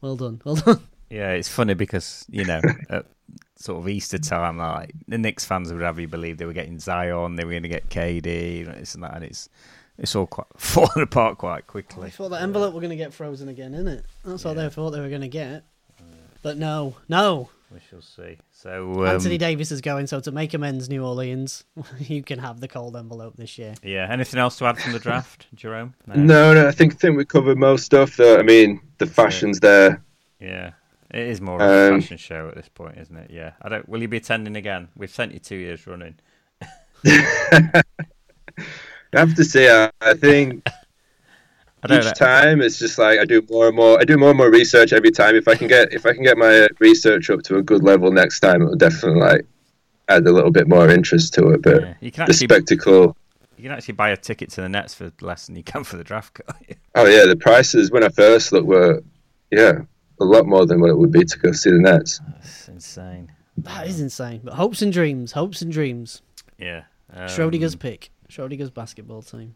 Well done, well done. Yeah, it's funny because you know, <laughs> at sort of Easter time, like the Knicks fans would have you believe they were getting Zion, they were going to get KD, and this and that, and it's it's all quite <laughs> falling apart quite quickly. I quickly. thought that envelope were going to get frozen again, isn't it? That's what they thought they were going to get. But no, no. We shall see. So um, Anthony Davis is going, so to make amends, New Orleans, <laughs> you can have the cold envelope this year. yeah, anything else to add from the draft, <laughs> Jerome? no, no, I think I think we covered most stuff. Though. I mean, the fashion's there. Yeah, it is more of a Um, fashion show at this point, isn't it? Yeah. I don't. Will you be attending again? We've sent you two years running. <laughs> I have to say, I, I think <laughs> each know. time it's just like I do more and more. I do more and more research every time. If I can get if I can get my research up to a good level next time, it'll definitely like add a little bit more interest to it. But Yeah, You can the spectacle. you can actually buy a ticket to the Nets for less than you can for the draft. Oh yeah, the prices when I first looked were yeah a lot more than what it would be to go see the Nets. That's insane. That is insane. But hopes and dreams, hopes and dreams. Yeah. Um, Schrodinger's pick, Schrodinger's basketball team.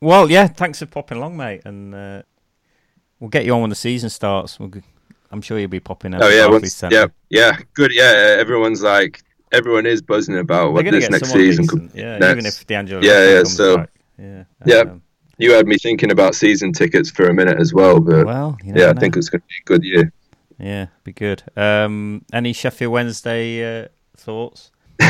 Well, yeah. Thanks for popping along, mate, and uh, we'll get you on when the season starts. We'll, g- I'm sure you'll be popping. Oh yeah, once, yeah, yeah, good. Yeah, everyone's like everyone is buzzing about They're what this next season decent. could. Yeah, Nets. even if D'Angelo. Yeah, Russell yeah, comes so- back. Yeah. Yeah. um, You had me thinking about season tickets for a minute as well, but well, you yeah, I know. think it's going to be a good year. Yeah, be good. Um, any Sheffield Wednesday uh, thoughts? <laughs>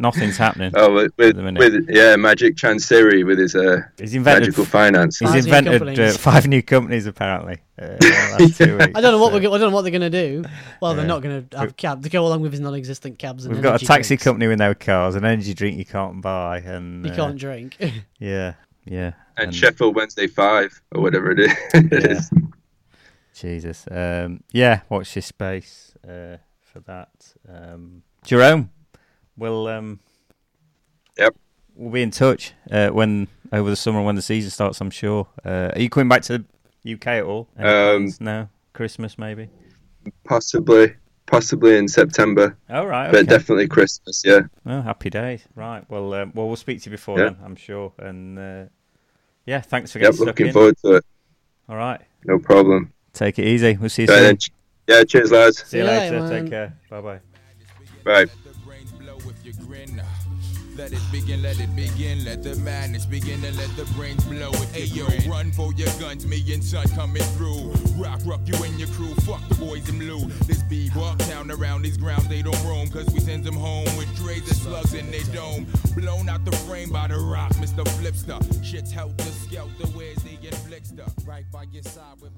Nothing's happening. Oh, with with, the with yeah, Magic Chansiri with his uh, He's invented. magical finance. He's Five new invented uh, companies. five new companies apparently. Uh, in the last two <laughs> weeks. I don't know what So we're. I don't know what they're going to do. Well, they're not going to have cab to go along with his non-existent cabs. And We've got a taxi drinks. company with no cars, an energy drink you can't buy, and You uh, can't drink. <laughs> Yeah, yeah. and Sheffield Wednesday Five or whatever it is. <laughs> Yeah. Jesus. Um, yeah, watch this space uh, for that. Um, Jerome, we'll um, Yep. we'll be in touch uh, when over the summer when the season starts. I'm sure. Uh, are you coming back to the UK at all? Any Um, no, Christmas maybe. possibly, possibly in September, All right. but definitely Christmas. Yeah. Oh, happy days. Right. Well, um, well, we'll speak to you before Yeah. then. I'm sure. And uh, yeah, thanks for getting stuck Looking in. forward to it. All right. No problem. Take it easy. We'll see you Right soon. then. Yeah. Cheers, lads. See you See you later. later, man. Take care. Bye bye bye. Let it begin, let it begin, let the madness begin and let the brains blow if hey, yo, run for your guns, me and son coming through. Rock, rock you and your crew, fuck the boys in blue. This bebop town around these grounds, they don't roam, cause we send them home with trays and slugs in their dome. Blown out the frame by the rock, Mr. Flipster. Shit's helter skelter, where's the inflictor? Right by your side with my